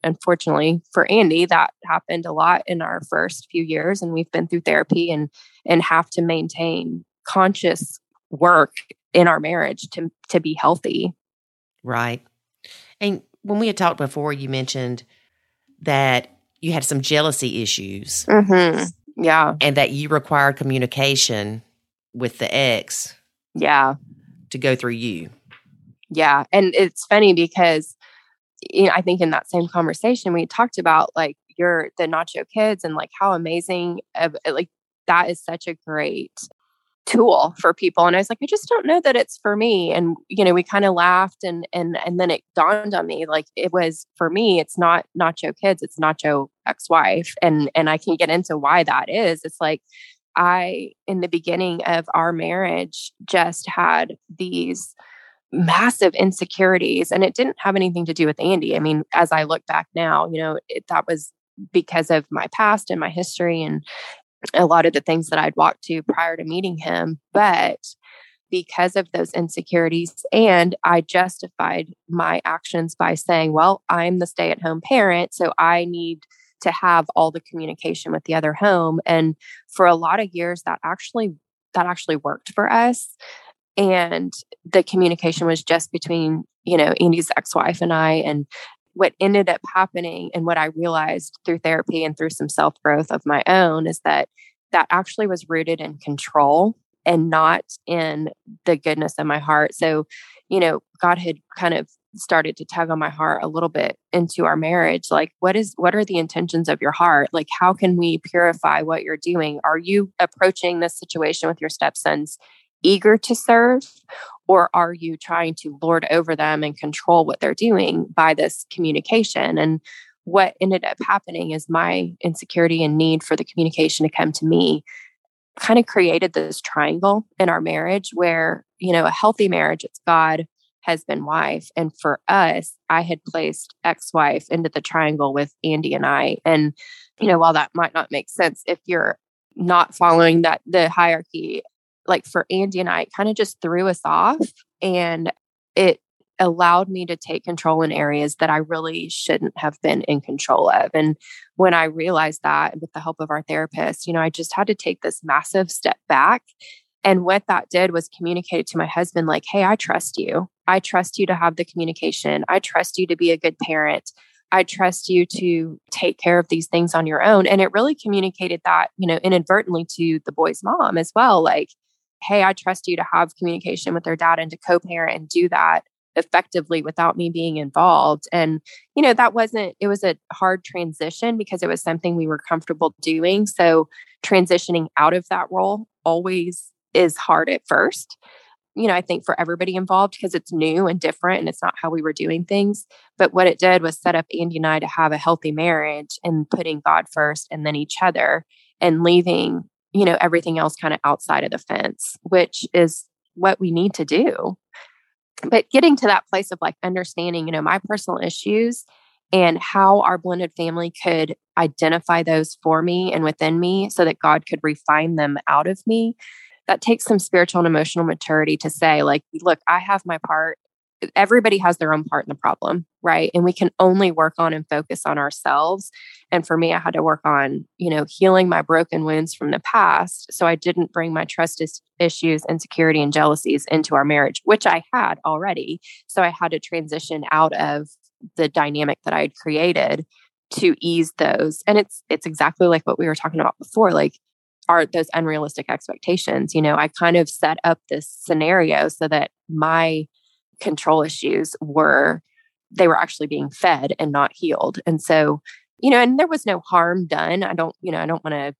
Speaker 1: unfortunately for Andy, that happened a lot in our first few years, and we've been through therapy and and have to maintain conscious work in our marriage to to be healthy.
Speaker 2: Right. And when we had talked before, you mentioned that you had some jealousy issues
Speaker 1: Mm-hmm. Yeah,
Speaker 2: and that you required communication with the ex
Speaker 1: yeah,
Speaker 2: to go through you.
Speaker 1: yeah. And it's funny because you know, I think in that same conversation we talked about like your the Nacho Kids and like how amazing of uh, like that is such a great tool for people and i was like i just don't know that it's for me and you know we kind of laughed and and and then it dawned on me like it was for me it's not nacho kids it's nacho ex-wife and and i can get into why that is it's like i in the beginning of our marriage just had these massive insecurities and it didn't have anything to do with andy i mean as i look back now you know it, that was because of my past and my history and a lot of the things that I'd walked to prior to meeting him. But because of those insecurities, and I justified my actions by saying, well, I'm the stay at home parent, so I need to have all the communication with the other home. And for a lot of years, that actually that actually worked for us. And the communication was just between, you know, Andy's ex-wife and I. And what ended up happening and what I realized through therapy and through some self growth of my own is that that actually was rooted in control and not in the goodness of my heart. So, you know, God had kind of started to tug on my heart a little bit into our marriage like what is what are the intentions of your heart like how can we purify what you're doing are you approaching this situation with your stepsons eager to serve or are you trying to lord over them and control what they're doing by this communication? And what ended up happening is my insecurity and need for the communication to come to me kind of created this triangle in our marriage where you know a healthy marriage it's god husband wife. And for us i had placed ex-wife into the triangle with andy and i. And you know while that might not make sense if you're not following that the hierarchy like for Andy and I, it kind of just threw us off and it allowed me to take control in areas that I really shouldn't have been in control of. And when I realized that with the help of our therapist, you know, I just had to take this massive step back. And what that did was communicate to my husband, like, hey, I trust you. I trust you to have the communication. I trust you to be a good parent. I trust you to take care of these things on your own. And it really communicated that, you know, inadvertently to the boy's mom as well. Like, hey, I trust you to have communication with their dad and to co parent and do that effectively without me being involved. And, you know, that wasn't, it was a hard transition because it was something we were comfortable doing. So transitioning out of that role always is hard at first you know, I think for everybody involved because it's new and different and it's not how we were doing things. But what it did was set up Andy and I to have a healthy marriage and putting God first and then each other and leaving, you know, everything else kind of outside of the fence, which is what we need to do. But getting to that place of like understanding, you know, my personal issues and how our blended family could identify those for me and within me so that God could refine them out of me that takes some spiritual and emotional maturity to say, like, look, I have my part. Everybody has their own part in the problem, right? And we can only work on and focus on ourselves. And for me, I had to work on, you know, healing my broken wounds from the past. So I didn't bring my trust is- issues, insecurity, and jealousies into our marriage, which I had already. So I had to transition out of the dynamic that I had created to ease those. And it's it's exactly like what we were talking about before. Like are those unrealistic expectations. You know, I kind of set up this scenario so that my control issues were they were actually being fed and not healed. And so, you know, and there was no harm done. I don't, you know, I don't want to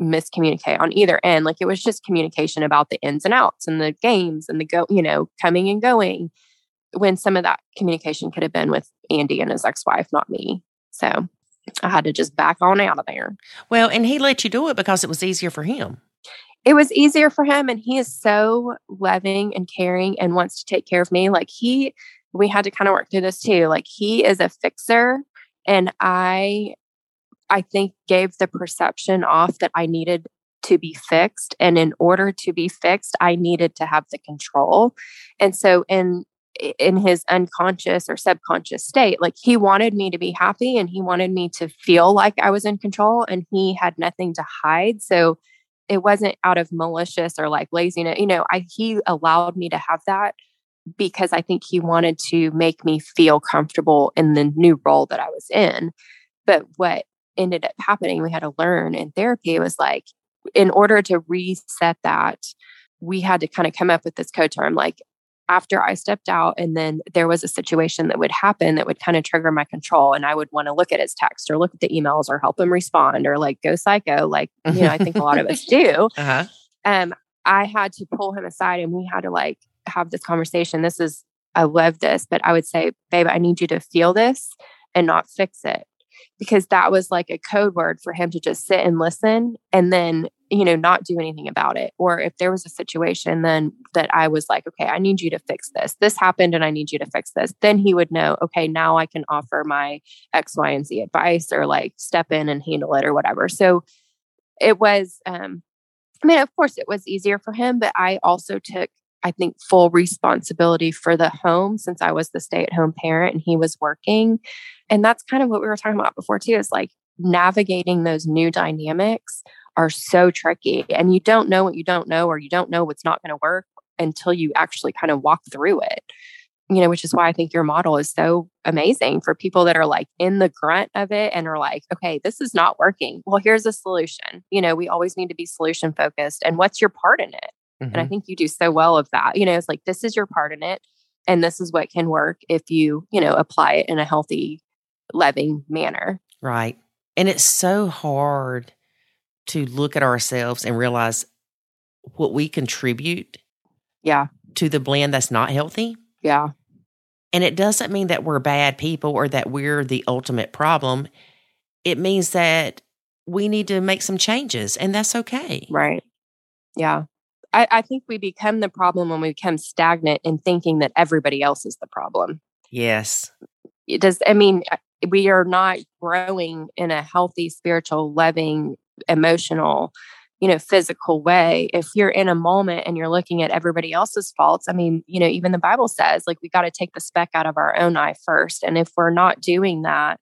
Speaker 1: miscommunicate on either end. Like it was just communication about the ins and outs and the games and the go, you know, coming and going when some of that communication could have been with Andy and his ex-wife, not me. So I had to just back on out of there.
Speaker 2: Well, and he let you do it because it was easier for him.
Speaker 1: It was easier for him. And he is so loving and caring and wants to take care of me. Like he, we had to kind of work through this too. Like he is a fixer. And I, I think gave the perception off that I needed to be fixed. And in order to be fixed, I needed to have the control. And so in in his unconscious or subconscious state. Like he wanted me to be happy and he wanted me to feel like I was in control and he had nothing to hide. So it wasn't out of malicious or like laziness. You know, I he allowed me to have that because I think he wanted to make me feel comfortable in the new role that I was in. But what ended up happening, we had to learn in therapy was like, in order to reset that, we had to kind of come up with this code term like after I stepped out and then there was a situation that would happen that would kind of trigger my control and I would want to look at his text or look at the emails or help him respond or like go psycho like you know I think a lot of us do. Uh-huh. Um I had to pull him aside and we had to like have this conversation. This is I love this, but I would say, babe, I need you to feel this and not fix it because that was like a code word for him to just sit and listen and then you know not do anything about it or if there was a situation then that i was like okay i need you to fix this. This happened and i need you to fix this. Then he would know okay now i can offer my x y and z advice or like step in and handle it or whatever. So it was um i mean of course it was easier for him but i also took I think, full responsibility for the home since I was the stay at home parent and he was working. And that's kind of what we were talking about before, too, is like navigating those new dynamics are so tricky. And you don't know what you don't know, or you don't know what's not going to work until you actually kind of walk through it. You know, which is why I think your model is so amazing for people that are like in the grunt of it and are like, okay, this is not working. Well, here's a solution. You know, we always need to be solution focused. And what's your part in it? Mm-hmm. And I mm-hmm. think you do so well of that. You know, it's like this is your part in it. And this is what can work if you, you know, apply it in a healthy, loving manner.
Speaker 2: Right. And it's so hard to look at ourselves and realize what we contribute
Speaker 1: yeah.
Speaker 2: to the blend that's not healthy.
Speaker 1: Yeah.
Speaker 2: And it doesn't mean that we're bad people or that we're the ultimate problem. It means that we need to make some changes and that's okay.
Speaker 1: Right. Yeah. I, I think we become the problem when we become stagnant in thinking that everybody else is the problem.
Speaker 2: Yes.
Speaker 1: It does I mean we are not growing in a healthy, spiritual, loving, emotional, you know, physical way. If you're in a moment and you're looking at everybody else's faults, I mean, you know, even the Bible says like we got to take the speck out of our own eye first. And if we're not doing that,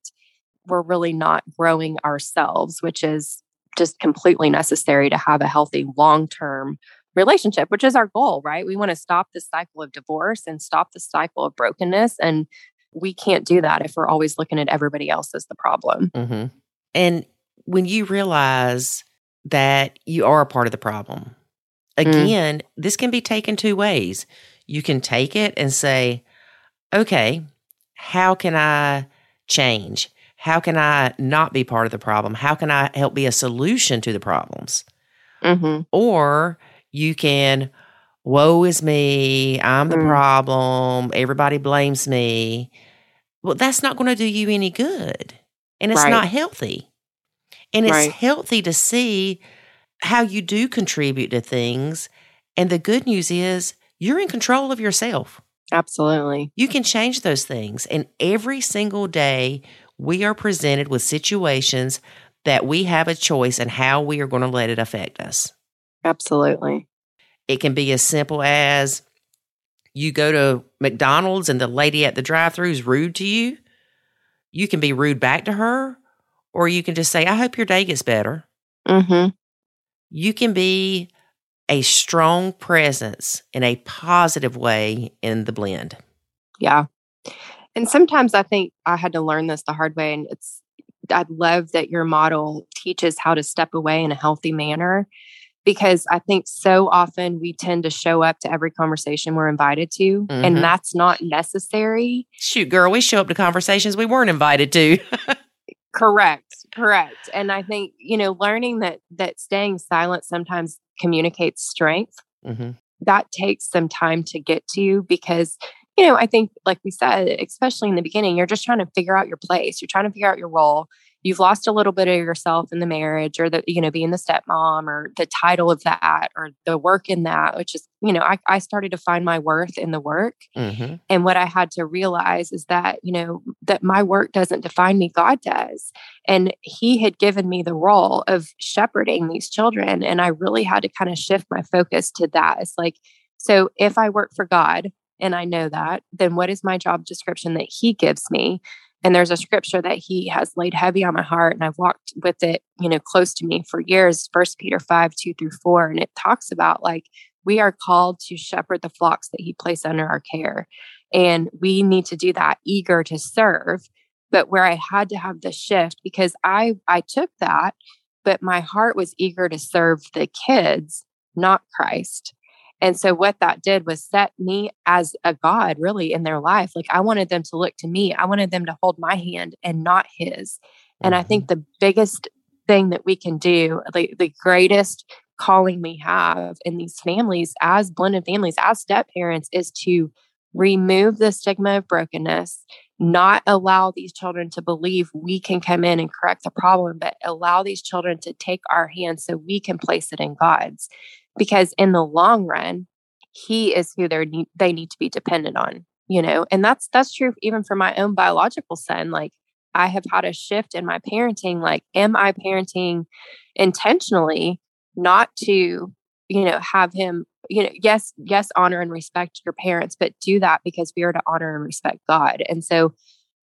Speaker 1: we're really not growing ourselves, which is just completely necessary to have a healthy long term relationship, which is our goal, right? We want to stop the cycle of divorce and stop the cycle of brokenness and we can't do that if we're always looking at everybody else as the problem.
Speaker 2: hmm And when you realize that you are a part of the problem, again, this can be taken two ways. You can take it and say, okay, how can I change? How can I not be part of the problem? How can I help be a solution to the problems?
Speaker 1: Mm-hmm.
Speaker 2: Or you can, woe is me, I'm the
Speaker 1: Mm.
Speaker 2: problem, everybody blames me. Well, that's not going to do you any good. And it's
Speaker 1: Right.
Speaker 2: not healthy. And it's
Speaker 1: Right.
Speaker 2: healthy to see how you do contribute to things. And the good news is you're in control of yourself.
Speaker 1: Absolutely.
Speaker 2: You can change those things. And every single day, we are presented with situations that we have a choice in how we are going to let it affect us.
Speaker 1: Absolutely.
Speaker 2: It can be as simple as you go to McDonald's and the lady at the drive through is rude to you. You can be rude back to her, or you can just say, I hope your day gets better.
Speaker 1: Mm-hmm.
Speaker 2: You can be a strong presence in a positive way in the blend.
Speaker 1: Yeah. And sometimes I think I had to learn this the hard way. And it's, I love that your model teaches how to step away in a healthy manner because I think so often we tend to show up to every conversation we're invited to,
Speaker 2: Mhm.
Speaker 1: and that's not necessary.
Speaker 2: Shoot, girl, we show up to conversations we weren't invited to.
Speaker 1: Correct. Correct. And I think, you know, learning that that staying silent sometimes communicates strength.
Speaker 2: hmm
Speaker 1: that takes some time to get to because you know i think like we said especially in the beginning you're just trying to figure out your place you're trying to figure out your role you've lost a little bit of yourself in the marriage or the you know being the stepmom or the title of that or the work in that which is you know i, I started to find my worth in the work
Speaker 2: hmm
Speaker 1: and what I had to realize is that, you know, that my work doesn't define me, God does. And He had given me the role of shepherding these children. And I really had to kind of shift my focus to that. It's like, so if I work for God and I know that, then what is my job description that He gives me? And there's a scripture that He has laid heavy on my heart, and I've walked with it, you know, close to me for years, First Peter 5, 2 through 4. And it talks about like, we are called to shepherd the flocks that he placed under our care. And we need to do that eager to serve. But where I had to have the shift because I I took that, but my heart was eager to serve the kids, not Christ. And so what that did was set me as a God really in their life. Like I wanted them to look to me. I wanted them to hold my hand and not his. And I think mm-hmm. the biggest thing that we can do, the, the greatest calling we have in these families as blended families, as step parents, is to remove the stigma of brokenness, not allow these children to believe we can come in and correct the problem, but allow these children to take our hands so we can place it in God's. Because in the long run, He is who they they need to be dependent on, you know, and that's that's true even for my own biological son. Like I have had a shift in my parenting. Like, am I parenting intentionally not to, you know, have him, you know, yes, yes, honor and respect your parents, but do that because we are to honor and respect God. And so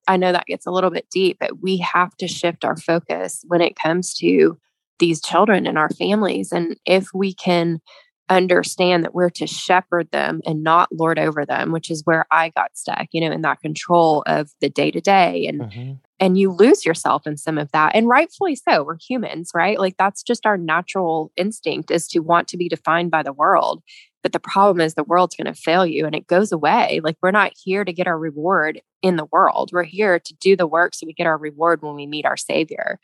Speaker 1: I know that gets a little bit deep, but we have to shift our focus when it comes to these children and our families. And if we can understand that we're to shepherd them and not lord over them, which is where I got stuck, you know, in that control of the day to day and
Speaker 2: Mhm.
Speaker 1: And you lose yourself in some of that and rightfully so we're humans right? Like that's just our natural instinct is to want to be defined by the world but the problem is the world's going to fail you and it goes away. Like we're not here to get our reward in the world. We're here to do the work so we get our reward when we meet our savior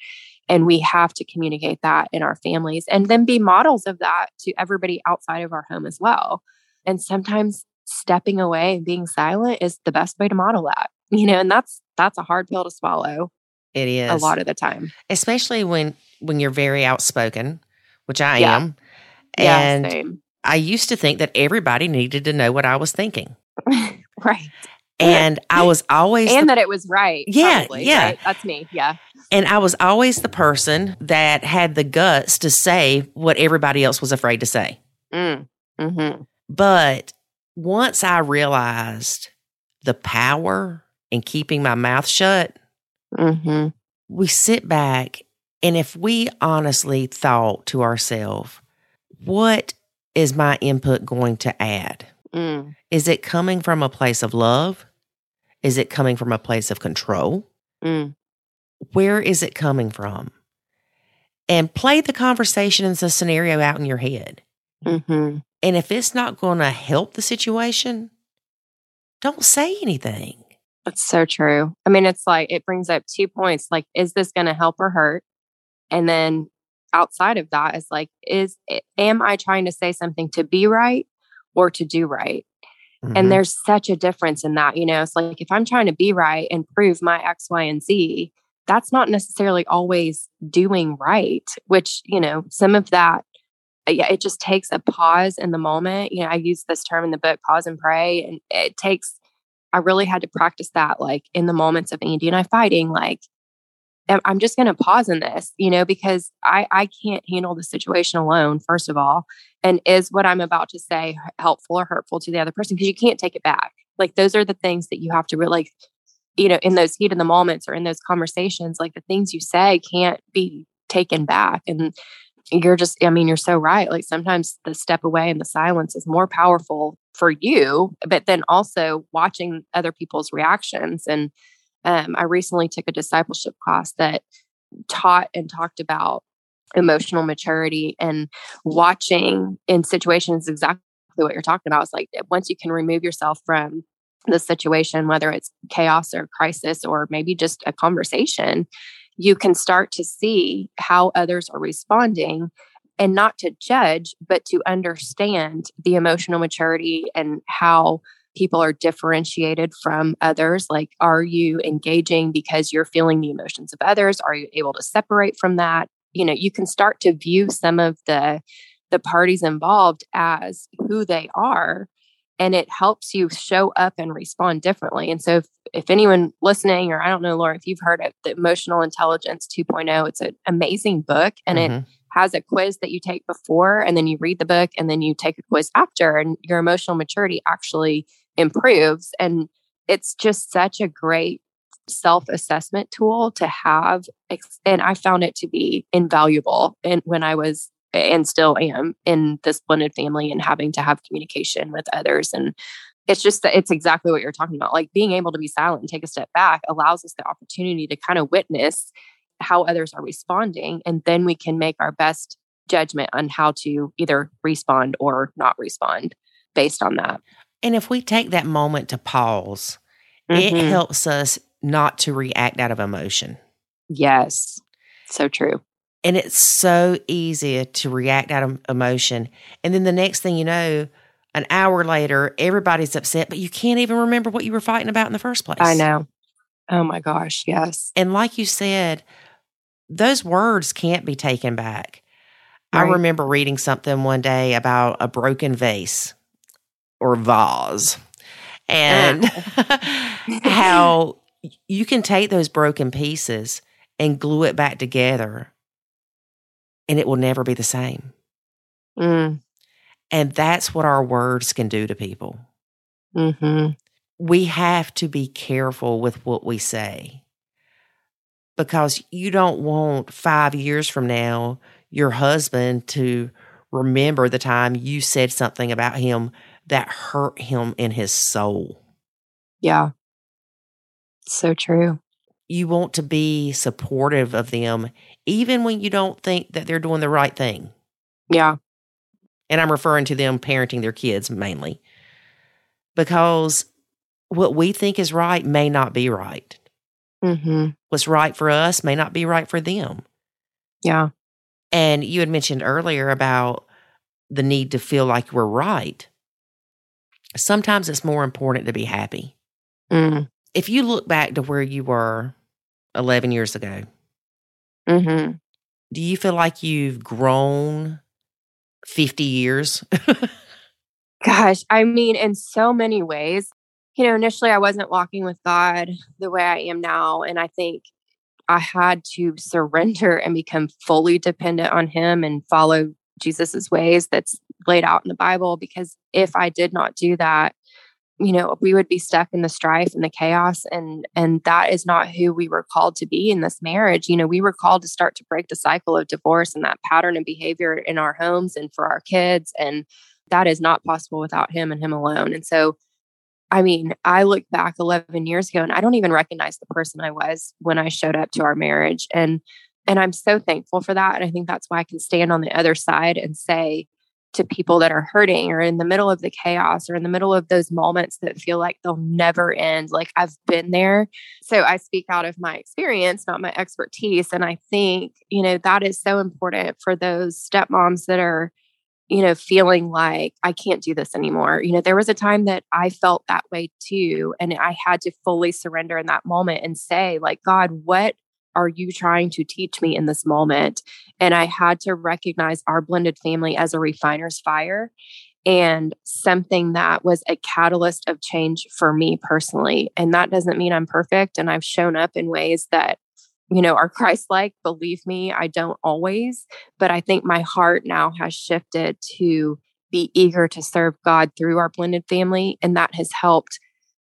Speaker 1: and we have to communicate that in our families and then be models of that to everybody outside of our home as well. And sometimes stepping away and being silent is the best way to model that you know and that's that's a hard pill to swallow
Speaker 2: It is
Speaker 1: a lot of the time
Speaker 2: especially when when you're very outspoken, which I
Speaker 1: Yeah.
Speaker 2: am.
Speaker 1: yeah
Speaker 2: And
Speaker 1: same
Speaker 2: I used to think that everybody needed to know what I was thinking.
Speaker 1: right
Speaker 2: And I was always
Speaker 1: and
Speaker 2: the,
Speaker 1: that it was right
Speaker 2: Yeah,
Speaker 1: probably,
Speaker 2: yeah.
Speaker 1: right? that's me yeah
Speaker 2: and I was always the person that had the guts to say what everybody else was afraid to say.
Speaker 1: mm. hmm
Speaker 2: But once I realized the power in keeping my mouth shut,
Speaker 1: hmm
Speaker 2: we sit back and if we honestly thought to ourselves, what is my input going to add?
Speaker 1: mm.
Speaker 2: Is it coming from a place of love? Is it coming from a place of control?
Speaker 1: Mm.
Speaker 2: Where is it coming from? And play the conversation and the scenario out in your head.
Speaker 1: hmm
Speaker 2: And if it's not going to help the situation, don't say anything.
Speaker 1: That's so true. I mean, it's like it brings up two points. Like, is this going to help or hurt? And then outside of that is like, is am I trying to say something to be right or to do right?
Speaker 2: Mhm.
Speaker 1: And there's such a difference in that. You know, it's like if I'm trying to be right and prove my X, Y, and Z, that's not necessarily always doing right, which, you know, some of that, uh, yeah, it just takes a pause in the moment. You know, I use this term in the book, pause and pray. And it takes, I really had to practice that, like in the moments of Andy and I fighting, like, I'm- just going to pause in this, you know, because I, I can't handle the situation alone, first of all. And is what I'm about to say helpful or hurtful to the other person? Because you can't take it back. Like, those are the things that you have to really, you know, in those heat of the moments or in those conversations, like the things you say can't be taken back. And you're just, I mean, you're so right. Like, sometimes the step away and the silence is more powerful for you, but then also watching other people's reactions. And um, I recently took a discipleship class that taught and talked about emotional maturity and watching in situations exactly what you're talking about. It's like once you can remove yourself from the situation, whether it's chaos or crisis or maybe just a conversation, you can start to see how others are responding and not to judge, but to understand the emotional maturity and how people are differentiated from others. Like, are you engaging because you're feeling the emotions of others? Are you able to separate from that? You know, you can start to view some of the the parties involved as who they are and it helps you show up and respond differently. And so if, if anyone listening, or I don't know, Lori, if you've heard of the Emotional Intelligence 2.0, it's an amazing book and it
Speaker 2: Mhm.
Speaker 1: Has a quiz that you take before and then you read the book and then you take a quiz after and your emotional maturity actually improves. And it's just such a great self-assessment tool to have and i found it to be invaluable and when i was and still am in this blended family and having to have communication with others. And it's just that it's exactly what you're talking about. Like being able to be silent and take a step back allows us the opportunity to kind of witness how others are responding and then we can make our best judgment on how to either respond or not respond based on that
Speaker 2: And if we take that moment to pause, it
Speaker 1: Mhm.
Speaker 2: helps us not to react out of emotion.
Speaker 1: yes so true
Speaker 2: And it's so easy to react out of emotion. And then the next thing you know, an hour later, everybody's upset, but you can't even remember what you were fighting about in the first place.
Speaker 1: i know oh my gosh yes
Speaker 2: And like you said, those words can't be taken back. I remember reading something one day about a broken vase or vase and how you can take those broken pieces and glue it back together and it will never be the same.
Speaker 1: mm,
Speaker 2: And that's what our words can do to people.
Speaker 1: hmm
Speaker 2: we have to be careful with what we say because you don't want five years from now your husband to remember the time you said something about him that hurt him in his soul.
Speaker 1: yeah so true
Speaker 2: You want to be supportive of them, even when you don't think that they're doing the right thing.
Speaker 1: yeah
Speaker 2: And I'm referring to them parenting their kids mainly because what we think is right may not be right.
Speaker 1: Hmm
Speaker 2: what's right for us may not be right for them.
Speaker 1: yeah
Speaker 2: And you had mentioned earlier about the need to feel like we're right. Sometimes it's more important to be happy.
Speaker 1: mm,
Speaker 2: If you look back to where you were 11 years ago,
Speaker 1: hmm
Speaker 2: do you feel like you've grown 50 years?
Speaker 1: Gosh, I mean, in so many ways, you know, initially I wasn't walking with God the way I am now. And I think I had to surrender and become fully dependent on Him and follow Jesus's ways that's laid out in the Bible. Because if I did not do that, you know, we would be stuck in the strife and the chaos. And and that is not who we were called to be in this marriage. You know, we were called to start to break the cycle of divorce and that pattern of behavior in our homes and for our kids. And that is not possible without him and him alone. And so I mean, I look back 11 years ago and I don't even recognize the person I was when I showed up to our marriage. And and I'm so thankful for that. And I think that's why I can stand on the other side and say to people that are hurting or in the middle of the chaos or in the middle of those moments that feel like they'll never end, like I've been there. So I speak out of my experience, not my expertise. And I think, you know, that is so important for those stepmoms that are you know, feeling like I can't do this anymore. You know, there was a time that I felt that way too. And I had to fully surrender in that moment and say, like, God, what are you trying to teach me in this moment? And I had to recognize our blended family as a refiner's fire and something that was a catalyst of change for me personally. And that doesn't mean I'm perfect. And I've shown up in ways that you know, are Christ like. Believe me, I don't always, but I think my heart now has shifted to be eager to serve God through our blended family. And that has helped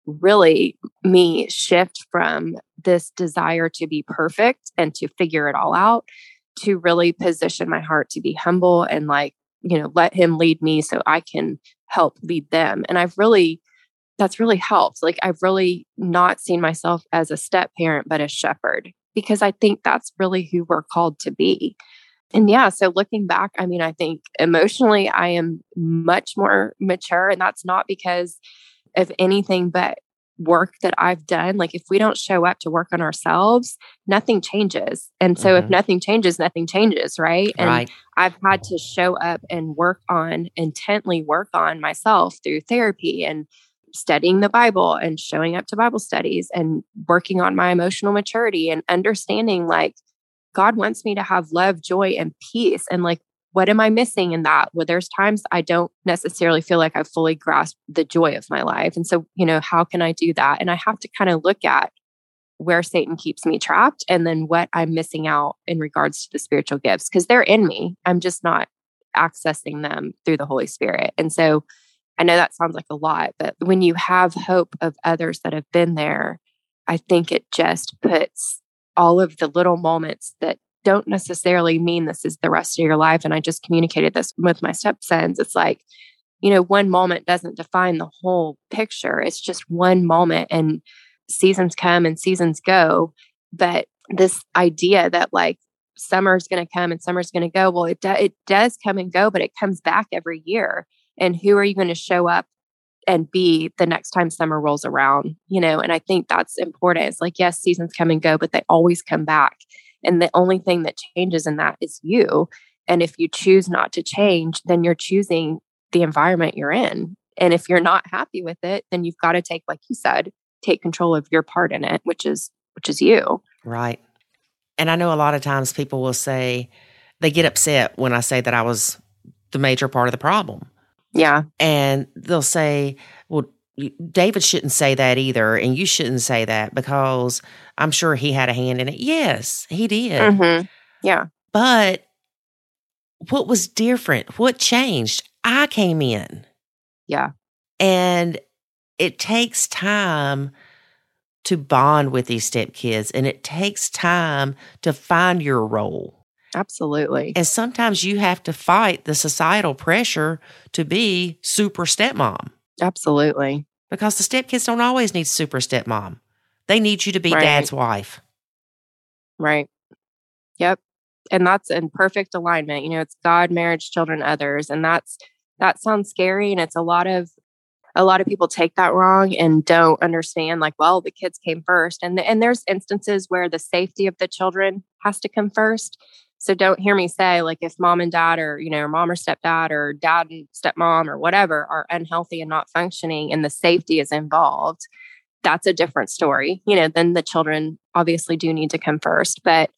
Speaker 1: really me shift from this desire to be perfect and to figure it all out to really position my heart to be humble and like, you know, let Him lead me so I can help lead them. And I've really, that's really helped. Like, I've really not seen myself as a step parent, but a shepherd because I think that's really who we're called to be. And yeah, so looking back, I mean, I think emotionally I am much more mature. And that's not because of anything but work that I've done. Like if we don't show up to work on ourselves, nothing changes. And so mm-hmm. if nothing changes, nothing changes, right? And right. I've had to show up and work on intently work on myself through therapy and studying the Bible and showing up to Bible studies and working on my emotional maturity and understanding like God wants me to have love, joy, and peace. And like, what am I missing in that? Well, there's times I don't necessarily feel like I've fully grasped the joy of my life. And so, you know, how can I do that? And I have to kind of look at where Satan keeps me trapped and then what I'm missing out in regards to the spiritual gifts because they're in me. I'm just not accessing them through the Holy Spirit. And so I know that sounds like a lot, but when you have hope of others that have been there, I think it just puts all of the little moments that don't necessarily mean this is the rest of your life. And I just communicated this with my stepsons. It's like, you know, one moment doesn't define the whole picture. It's just one moment and seasons come and seasons go. But this idea that like summer's going to come and summer's going to go, well, it, do- it does come and go, but it comes back every year and who are you going to show up and be the next time summer rolls around you know? And i think that's important. It's like yes seasons come and go but they always come back. And the only thing that changes in that is you. And if you choose not to change then you're choosing the environment you're in. And if you're not happy with it then you've got to take like you said take control of your part in it which is which is you.
Speaker 2: Right. And i know a lot of times people will say they get upset when i say that i was the major part of the problem
Speaker 1: yeah.
Speaker 2: And they'll say, well, David shouldn't say that either. And you shouldn't say that because I'm sure he had a hand in it. Yes, he did.
Speaker 1: Mm-hmm. Yeah.
Speaker 2: But what was different? What changed? I came in.
Speaker 1: Yeah.
Speaker 2: And it takes time to bond with these stepkids and it takes time to find your role.
Speaker 1: Absolutely.
Speaker 2: And sometimes you have to fight the societal pressure to be super stepmom.
Speaker 1: Absolutely.
Speaker 2: Because the stepkids don't always need super stepmom. They need you to be right. dad's wife.
Speaker 1: Right. Yep. And that's in perfect alignment. You know, it's God, marriage, children, others. And that's that sounds scary and it's a lot of a lot of people take that wrong and don't understand like well the kids came first and and there's instances where the safety of the children has to come first so don't hear me say like if mom and dad or, you know, mom or stepdad or dad and stepmom or whatever are unhealthy and not functioning and the safety is involved, that's a different story. You know, then the children obviously do need to come first. But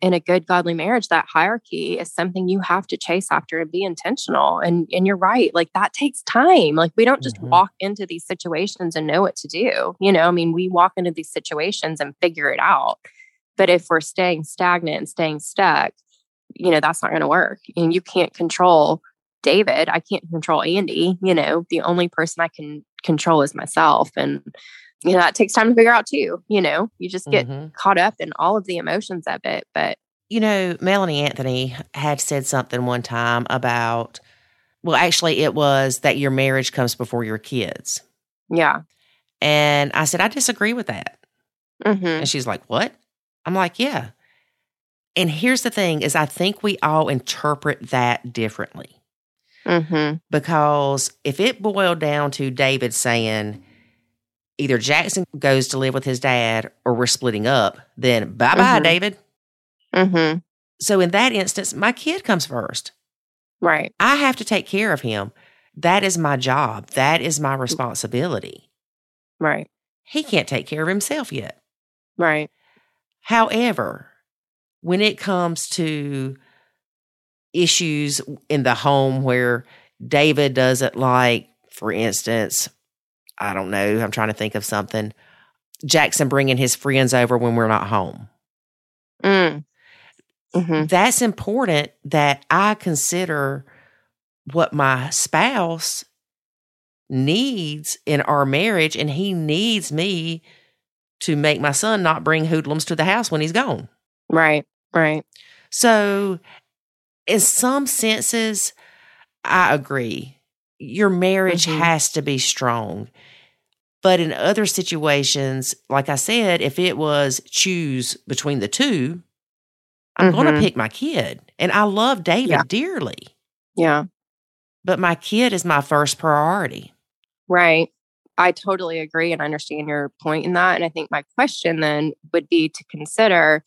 Speaker 1: in a good godly marriage, that hierarchy is something you have to chase after and be intentional. And and you're right, like that takes time. Like we don't just mm-hmm. walk into these situations and know what to do. You know, I mean, we walk into these situations and figure it out. But if we're staying stagnant and staying stuck, you know, that's not going to work. And you can't control David. I can't control Andy. You know, the only person I can control is myself. And, you know, that takes time to figure out too. You know, you just get mm-hmm. caught up in all of the emotions of it. But,
Speaker 2: you know, Melanie Anthony had said something one time about, well, actually, it was that your marriage comes before your kids.
Speaker 1: Yeah.
Speaker 2: And I said, I disagree with that.
Speaker 1: Mm-hmm.
Speaker 2: And she's like, What? I'm like, Yeah. And here's the thing is I think we all interpret that differently.
Speaker 1: Mm-hmm.
Speaker 2: Because if it boiled down to David saying either Jackson goes to live with his dad or we're splitting up, then bye bye,
Speaker 1: Mhm.
Speaker 2: David.
Speaker 1: Mm-hmm.
Speaker 2: So in that instance, my kid comes first.
Speaker 1: Right.
Speaker 2: I have to take care of him. That is my job. That is my responsibility.
Speaker 1: Right.
Speaker 2: He can't take care of himself yet.
Speaker 1: Right.
Speaker 2: However, when it comes to issues in the home where David doesn't like, for instance, I don't know, I'm trying to think of something, Jackson bringing his friends over when we're not home.
Speaker 1: Mm. Mm-hmm.
Speaker 2: That's important that I consider what my spouse needs in our marriage, and he needs me to make my son not bring hoodlums to the house when he's gone.
Speaker 1: Right. Right.
Speaker 2: So, in some senses, I agree. Your marriage
Speaker 1: Mhm.
Speaker 2: has to be strong. But in other situations, like I said, if it was choose between the two, I'm going to pick my kid. And I love David
Speaker 1: Yeah.
Speaker 2: dearly,
Speaker 1: Yeah.
Speaker 2: but my kid is my first priority.
Speaker 1: Right. I totally agree and I understand your point in that. And I think my question then would be to consider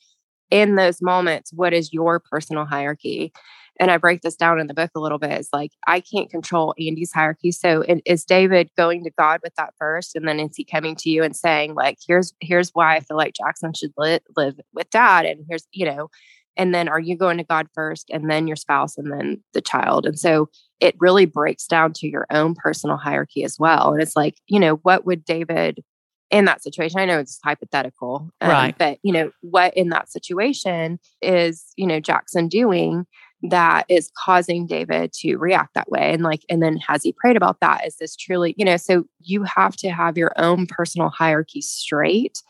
Speaker 1: in those moments, what is your personal hierarchy? And I break this down in the book a little bit. It's like I can't control Andy's hierarchy. So is David going to God with that first? And then is he coming to you and saying, like, here's here's why I feel like Jackson should li- live with dad? And here's, you know, and then are you going to God first and then your spouse and then the child? And so it really breaks down to your own personal hierarchy as well. And it's like, you know, what would David in that situation? I know it's hypothetical, um,
Speaker 2: Right.
Speaker 1: But, you know, what in that situation is, you know, Jackson doing that is causing David to react that way? And like, and then has he prayed about that? Is this truly, you know, so you have to have your own personal hierarchy straight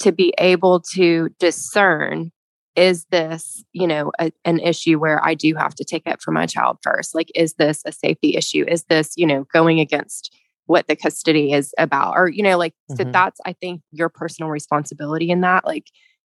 Speaker 1: to be able to discern is this you know a, an issue where i do have to take it for my child first like is this a safety issue is this you know going against what the custody is about or you know like so
Speaker 2: Mhm.
Speaker 1: that's i think your personal responsibility in that like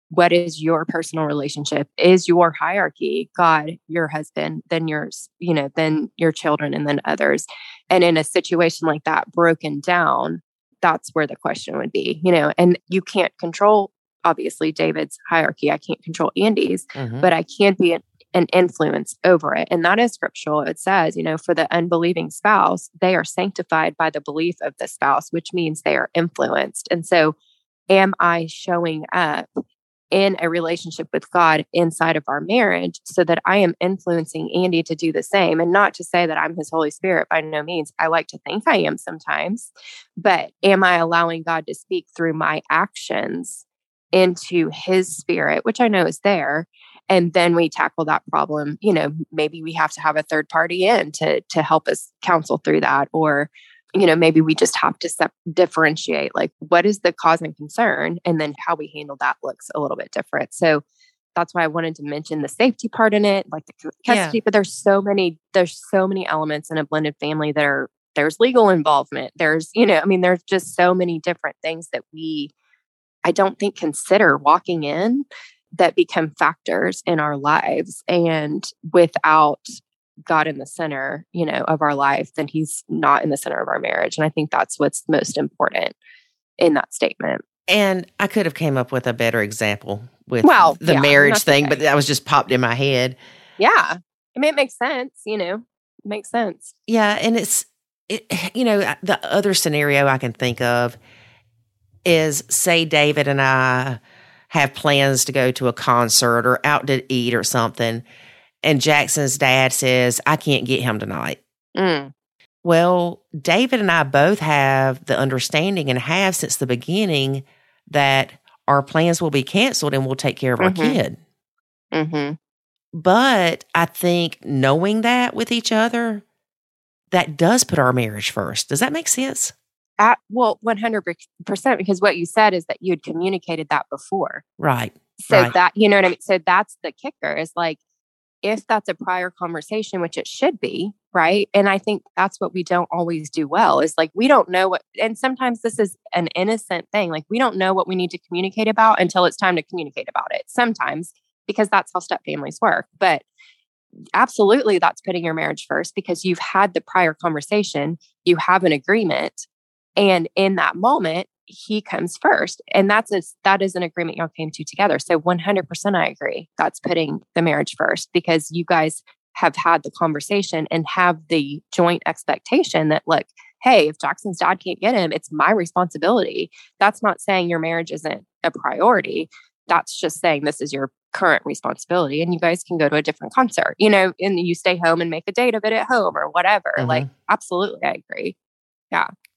Speaker 1: what is your personal relationship is your hierarchy god your husband then yours you know then your children and then others and in a situation like that broken down that's where the question would be you know and you can't control obviously david's hierarchy i can't control andy's
Speaker 2: Mhm.
Speaker 1: but I can be an, influence over it. And that is scriptural. It says, you know, for the unbelieving spouse, they are sanctified by the belief of the spouse, which means they are influenced. And so, am I showing up in a relationship with God inside of our marriage so that I am influencing Andy to do the same? And not to say that I'm his Holy Spirit by no means. I like to think I am sometimes, but am I allowing God to speak through my actions? into his spirit, which I know is there. And then we tackle that problem. You know, maybe we have to have a third party in to to help us counsel through that, or you know, maybe we just have to sep- differentiate like what is the cause and concern, and then how we handle that looks a little bit different. So that's why I wanted to mention the safety part in it, like the cu-
Speaker 2: Yeah.
Speaker 1: custody. But there's so many there's so many elements in a blended family that are there's legal involvement. There's you know, I mean, there's just so many different things that we I don't think consider walking in that become factors in our lives. And without God in the center, you know, of our life, then he's not in the center of our marriage. And I think that's what's most important in that statement.
Speaker 2: And I could have came up with a better example with
Speaker 1: Well,
Speaker 2: the
Speaker 1: yeah,
Speaker 2: marriage thing,
Speaker 1: okay.
Speaker 2: but that was just popped in my head.
Speaker 1: Yeah. I mean, it makes sense, you know, it makes sense.
Speaker 2: Yeah, and it's it, you know the other scenario I can think of is say David and I have plans to go to a concert or out to eat or something, and Jackson's dad says I can't get him tonight.
Speaker 1: Mm,
Speaker 2: Well, David and I both have the understanding and have since the beginning that our plans will be canceled and we'll take care of our
Speaker 1: Mhm.
Speaker 2: kid.
Speaker 1: hmm
Speaker 2: But I think knowing that with each other, that does put our marriage first. Does that make sense?
Speaker 1: At, well, 100%, because what you said is that you had communicated that before.
Speaker 2: Right.
Speaker 1: So
Speaker 2: Right.
Speaker 1: that, you know what I mean? So that's the kicker is like, if that's a prior conversation, which it should be, right and i think that's what we don't always do well is like we don't know what and sometimes this is an innocent thing like we don't know what we need to communicate about until it's time to communicate about it sometimes because that's how step families work but absolutely that's putting your marriage first because you've had the prior conversation you have an agreement and in that moment he comes first and that's a that is an agreement y'all came to together. So 100% i agree that's putting the marriage first because you guys have had the conversation and have the joint expectation that look hey if jackson's dad can't get him it's my responsibility. That's not saying your marriage isn't a priority that's just saying this is your current responsibility and you guys can go to a different concert you know and you stay home and make a date of it at home or whatever
Speaker 2: Mhm.
Speaker 1: like absolutely i agree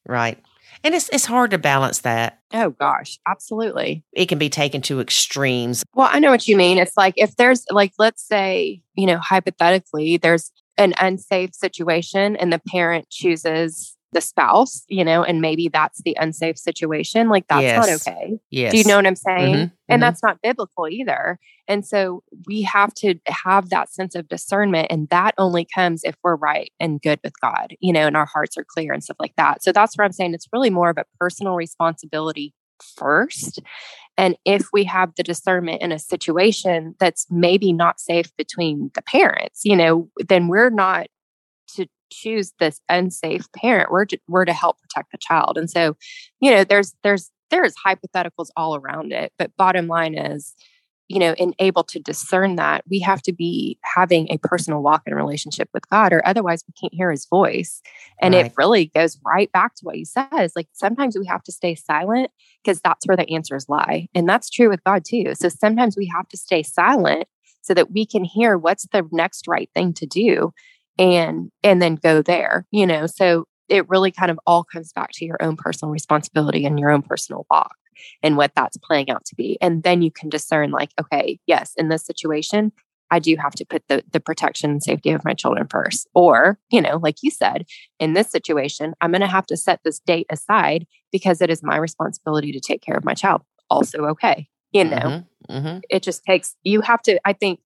Speaker 2: Right. And it's it's hard to balance that.
Speaker 1: oh gosh absolutely
Speaker 2: It can be taken to extremes.
Speaker 1: Well, I know what you mean. It's like if there's like let's say, you know, hypothetically there's an unsafe situation and the parent chooses the spouse, you know, and maybe that's the unsafe situation, like that's not okay.
Speaker 2: Yes.
Speaker 1: Do you know what I'm saying?
Speaker 2: Mhm,
Speaker 1: And
Speaker 2: mhm.
Speaker 1: that's not biblical either. And so we have to have that sense of discernment. And that only comes if we're right and good with God, you know, and our hearts are clear and stuff like that. So that's where I'm saying it's really more of a personal responsibility first. And if we have the discernment in a situation that's maybe not safe between the parents, you know, then we're not choose this unsafe parent. We're to, we're to help protect the child. And so, you know, there's there's there's hypotheticals all around it. But bottom line is, you know, in able to discern that, we have to be having a personal walk in relationship with God, or otherwise we can't hear his voice. And
Speaker 2: Right.
Speaker 1: it really goes right back to what he says. Like sometimes we have to stay silent because that's where the answers lie. And that's true with God too. So sometimes we have to stay silent so that we can hear what's the next right thing to do and and then go there, you know. So it really kind of all comes back to your own personal responsibility and your own personal walk and what that's playing out to be. And then you can discern like, okay, yes, in this situation, I do have to put the the protection and safety of my children first. Or, you know, like you said, in this situation, I'm going to have to set this date aside because it is my responsibility to take care of my child. Also okay. You know,
Speaker 2: Mhm, mhm.
Speaker 1: it just takes you have to i think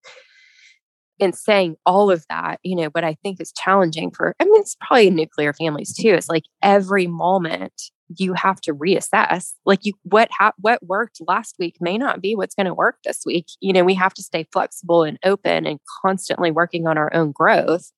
Speaker 1: in saying all of that you know what i think is challenging for i mean it's probably in nuclear families too it's like every moment you have to reassess like you what ha- what worked last week may not be what's going to work this week you know we have to stay flexible and open and constantly working on our own growth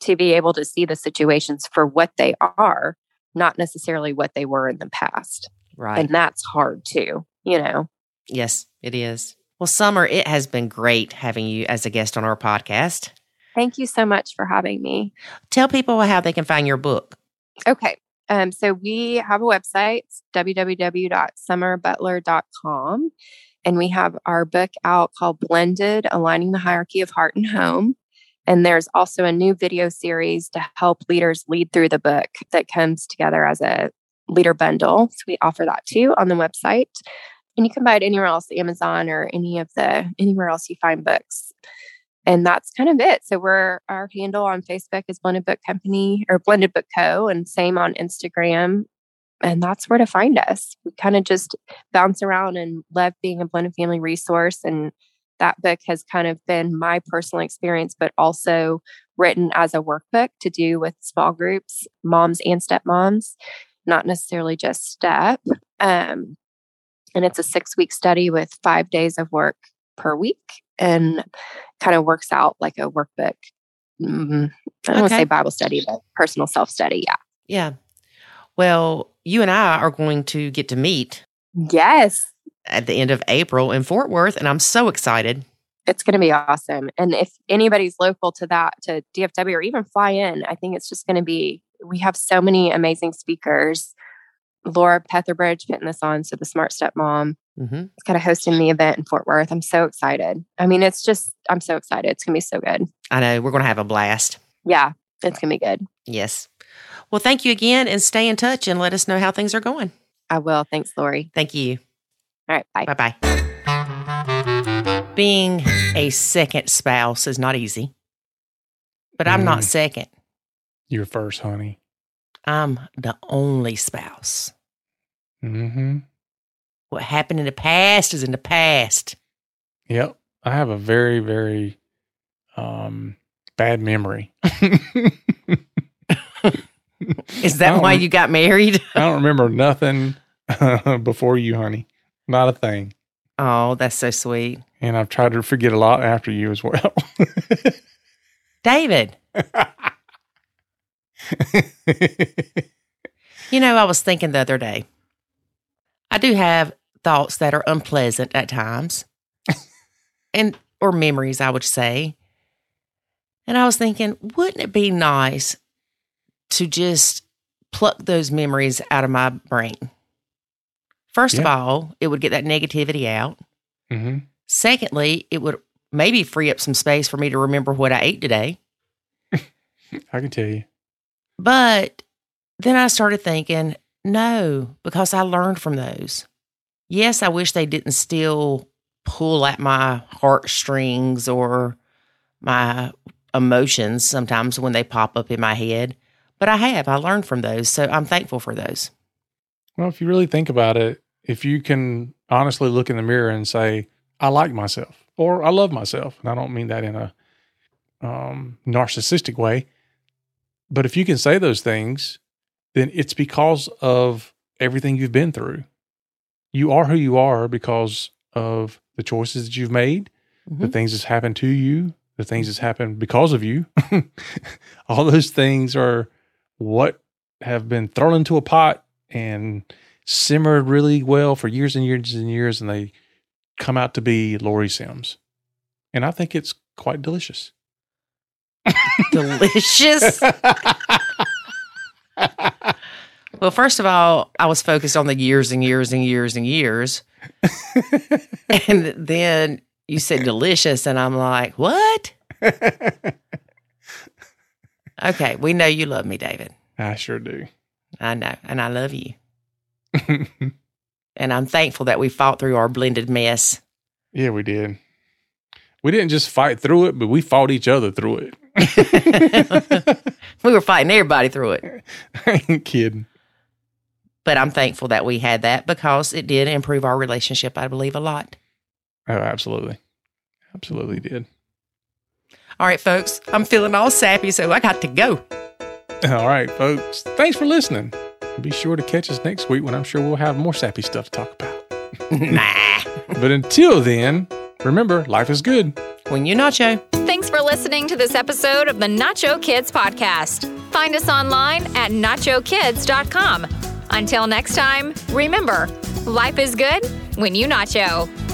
Speaker 1: to be able to see the situations for what they are not necessarily what they were in the past
Speaker 2: Right.
Speaker 1: and that's hard too you know
Speaker 2: yes, it is. Well, Summer, it has been great having you as a guest on our podcast.
Speaker 1: thank you so much for having me
Speaker 2: Tell people how they can find your book.
Speaker 1: Okay. Um, so we have a website, www.summerbutler.com. And we have our book out called Blended Aligning the Hierarchy of Heart and Home. And there's also a new video series to help leaders lead through the book that comes together as a leader bundle. So we offer that too on the website. And you can buy it anywhere else, Amazon or any of the anywhere else you find books. And that's kind of it. So we're our handle on Facebook is Blended Book Company or Blended Book Co. and same on Instagram. And that's where to find us. We kind of just bounce around and love being a blended family resource. And that book has kind of been my personal experience, but also written as a workbook to do with small groups, moms and stepmoms, not necessarily just step. Um, and it's a six week study with five days of work per week and kind of works out like a workbook. Mm, I don't want to say Bible study, but personal self study. Yeah.
Speaker 2: Yeah. Well, you and I are going to get to meet
Speaker 1: Yes.
Speaker 2: at the end of April in Fort Worth, and I'm so excited.
Speaker 1: It's going to be awesome. And if anybody's local to that, to DFW or even fly in, I think it's just going to be, we have so many amazing speakers. Laura Petherbridge putting this on. So the Smart Stepmom
Speaker 2: hmm
Speaker 1: is kind of hosting the event in Fort Worth. I'm so excited. I mean, it's just, I'm so excited. It's going to be so good.
Speaker 2: I know we're going to have a blast.
Speaker 1: Yeah, it's going to be good.
Speaker 2: Yes. Well, thank you again, and stay in touch and let us know how things are going.
Speaker 1: I will. Thanks, Lori.
Speaker 2: Thank you.
Speaker 1: All right. Bye.
Speaker 2: Bye bye. Being a second spouse is not easy, but I'm not
Speaker 4: Mm.
Speaker 2: second.
Speaker 4: You're first, honey.
Speaker 2: I'm the only spouse.
Speaker 4: Mm-hmm.
Speaker 2: What happened in the past is in the past.
Speaker 4: Yep. I have a very, very um bad memory.
Speaker 2: Is that why you got married?
Speaker 4: I don't remember nothing before you, honey. Not a thing.
Speaker 2: Oh, that's so sweet.
Speaker 4: And I've tried to forget a lot after you as well.
Speaker 2: David, you know, I was thinking the other day, I do have thoughts that are unpleasant at times, and or memories, I would say. And I was thinking, wouldn't it be nice to just pluck those memories out of my brain? First of all, it would get that negativity out.
Speaker 4: hmm
Speaker 2: Secondly, it would maybe free up some space for me to remember what I ate today.
Speaker 4: I can tell you.
Speaker 2: But then I started thinking, no, because I learned from those. Yes, I wish they didn't still pull at my heartstrings or my emotions sometimes when they pop up in my head. But I have. I learned from those. So I'm thankful for those.
Speaker 4: Well, if you really think about it, if you can honestly look in the mirror and say, I like myself or I love myself, and I don't mean that in a um, narcissistic way, but if you can say those things, then it's because of everything you've been through. You are who you are because of the choices that you've made, the
Speaker 2: Mhm.
Speaker 4: things that's happened to you, the things that's happened because of you. All those things are what have been thrown into a pot and simmered really well for years and years and years, and they come out to be Lori Sims. And I think it's quite delicious.
Speaker 2: Delicious. well, first of all, I was focused on the years and years and years and years. and then you said delicious, and I'm like, what? Okay, we know you love me, David.
Speaker 4: I sure do.
Speaker 2: I know, and I love you. And I'm thankful that we fought through our blended mess.
Speaker 4: yeah, we did. We didn't just fight through it, but we fought each other through it.
Speaker 2: we were fighting everybody through it.
Speaker 4: I ain't kidding.
Speaker 2: But I'm thankful that we had that because it did improve our relationship, I believe, a lot.
Speaker 4: Oh, absolutely. Absolutely did.
Speaker 2: All right, folks, I'm feeling all sappy, so I got to go.
Speaker 4: All right, folks. Thanks for listening. Be sure to catch us next week when I'm sure we'll have more sappy stuff to talk about.
Speaker 2: nah.
Speaker 4: But until then, remember, life is good.
Speaker 2: When you nacho.
Speaker 3: Thanks for listening to this episode of the Nacho Kids Podcast. Find us online at nachokids.com. Until next time, remember, life is good when you nacho.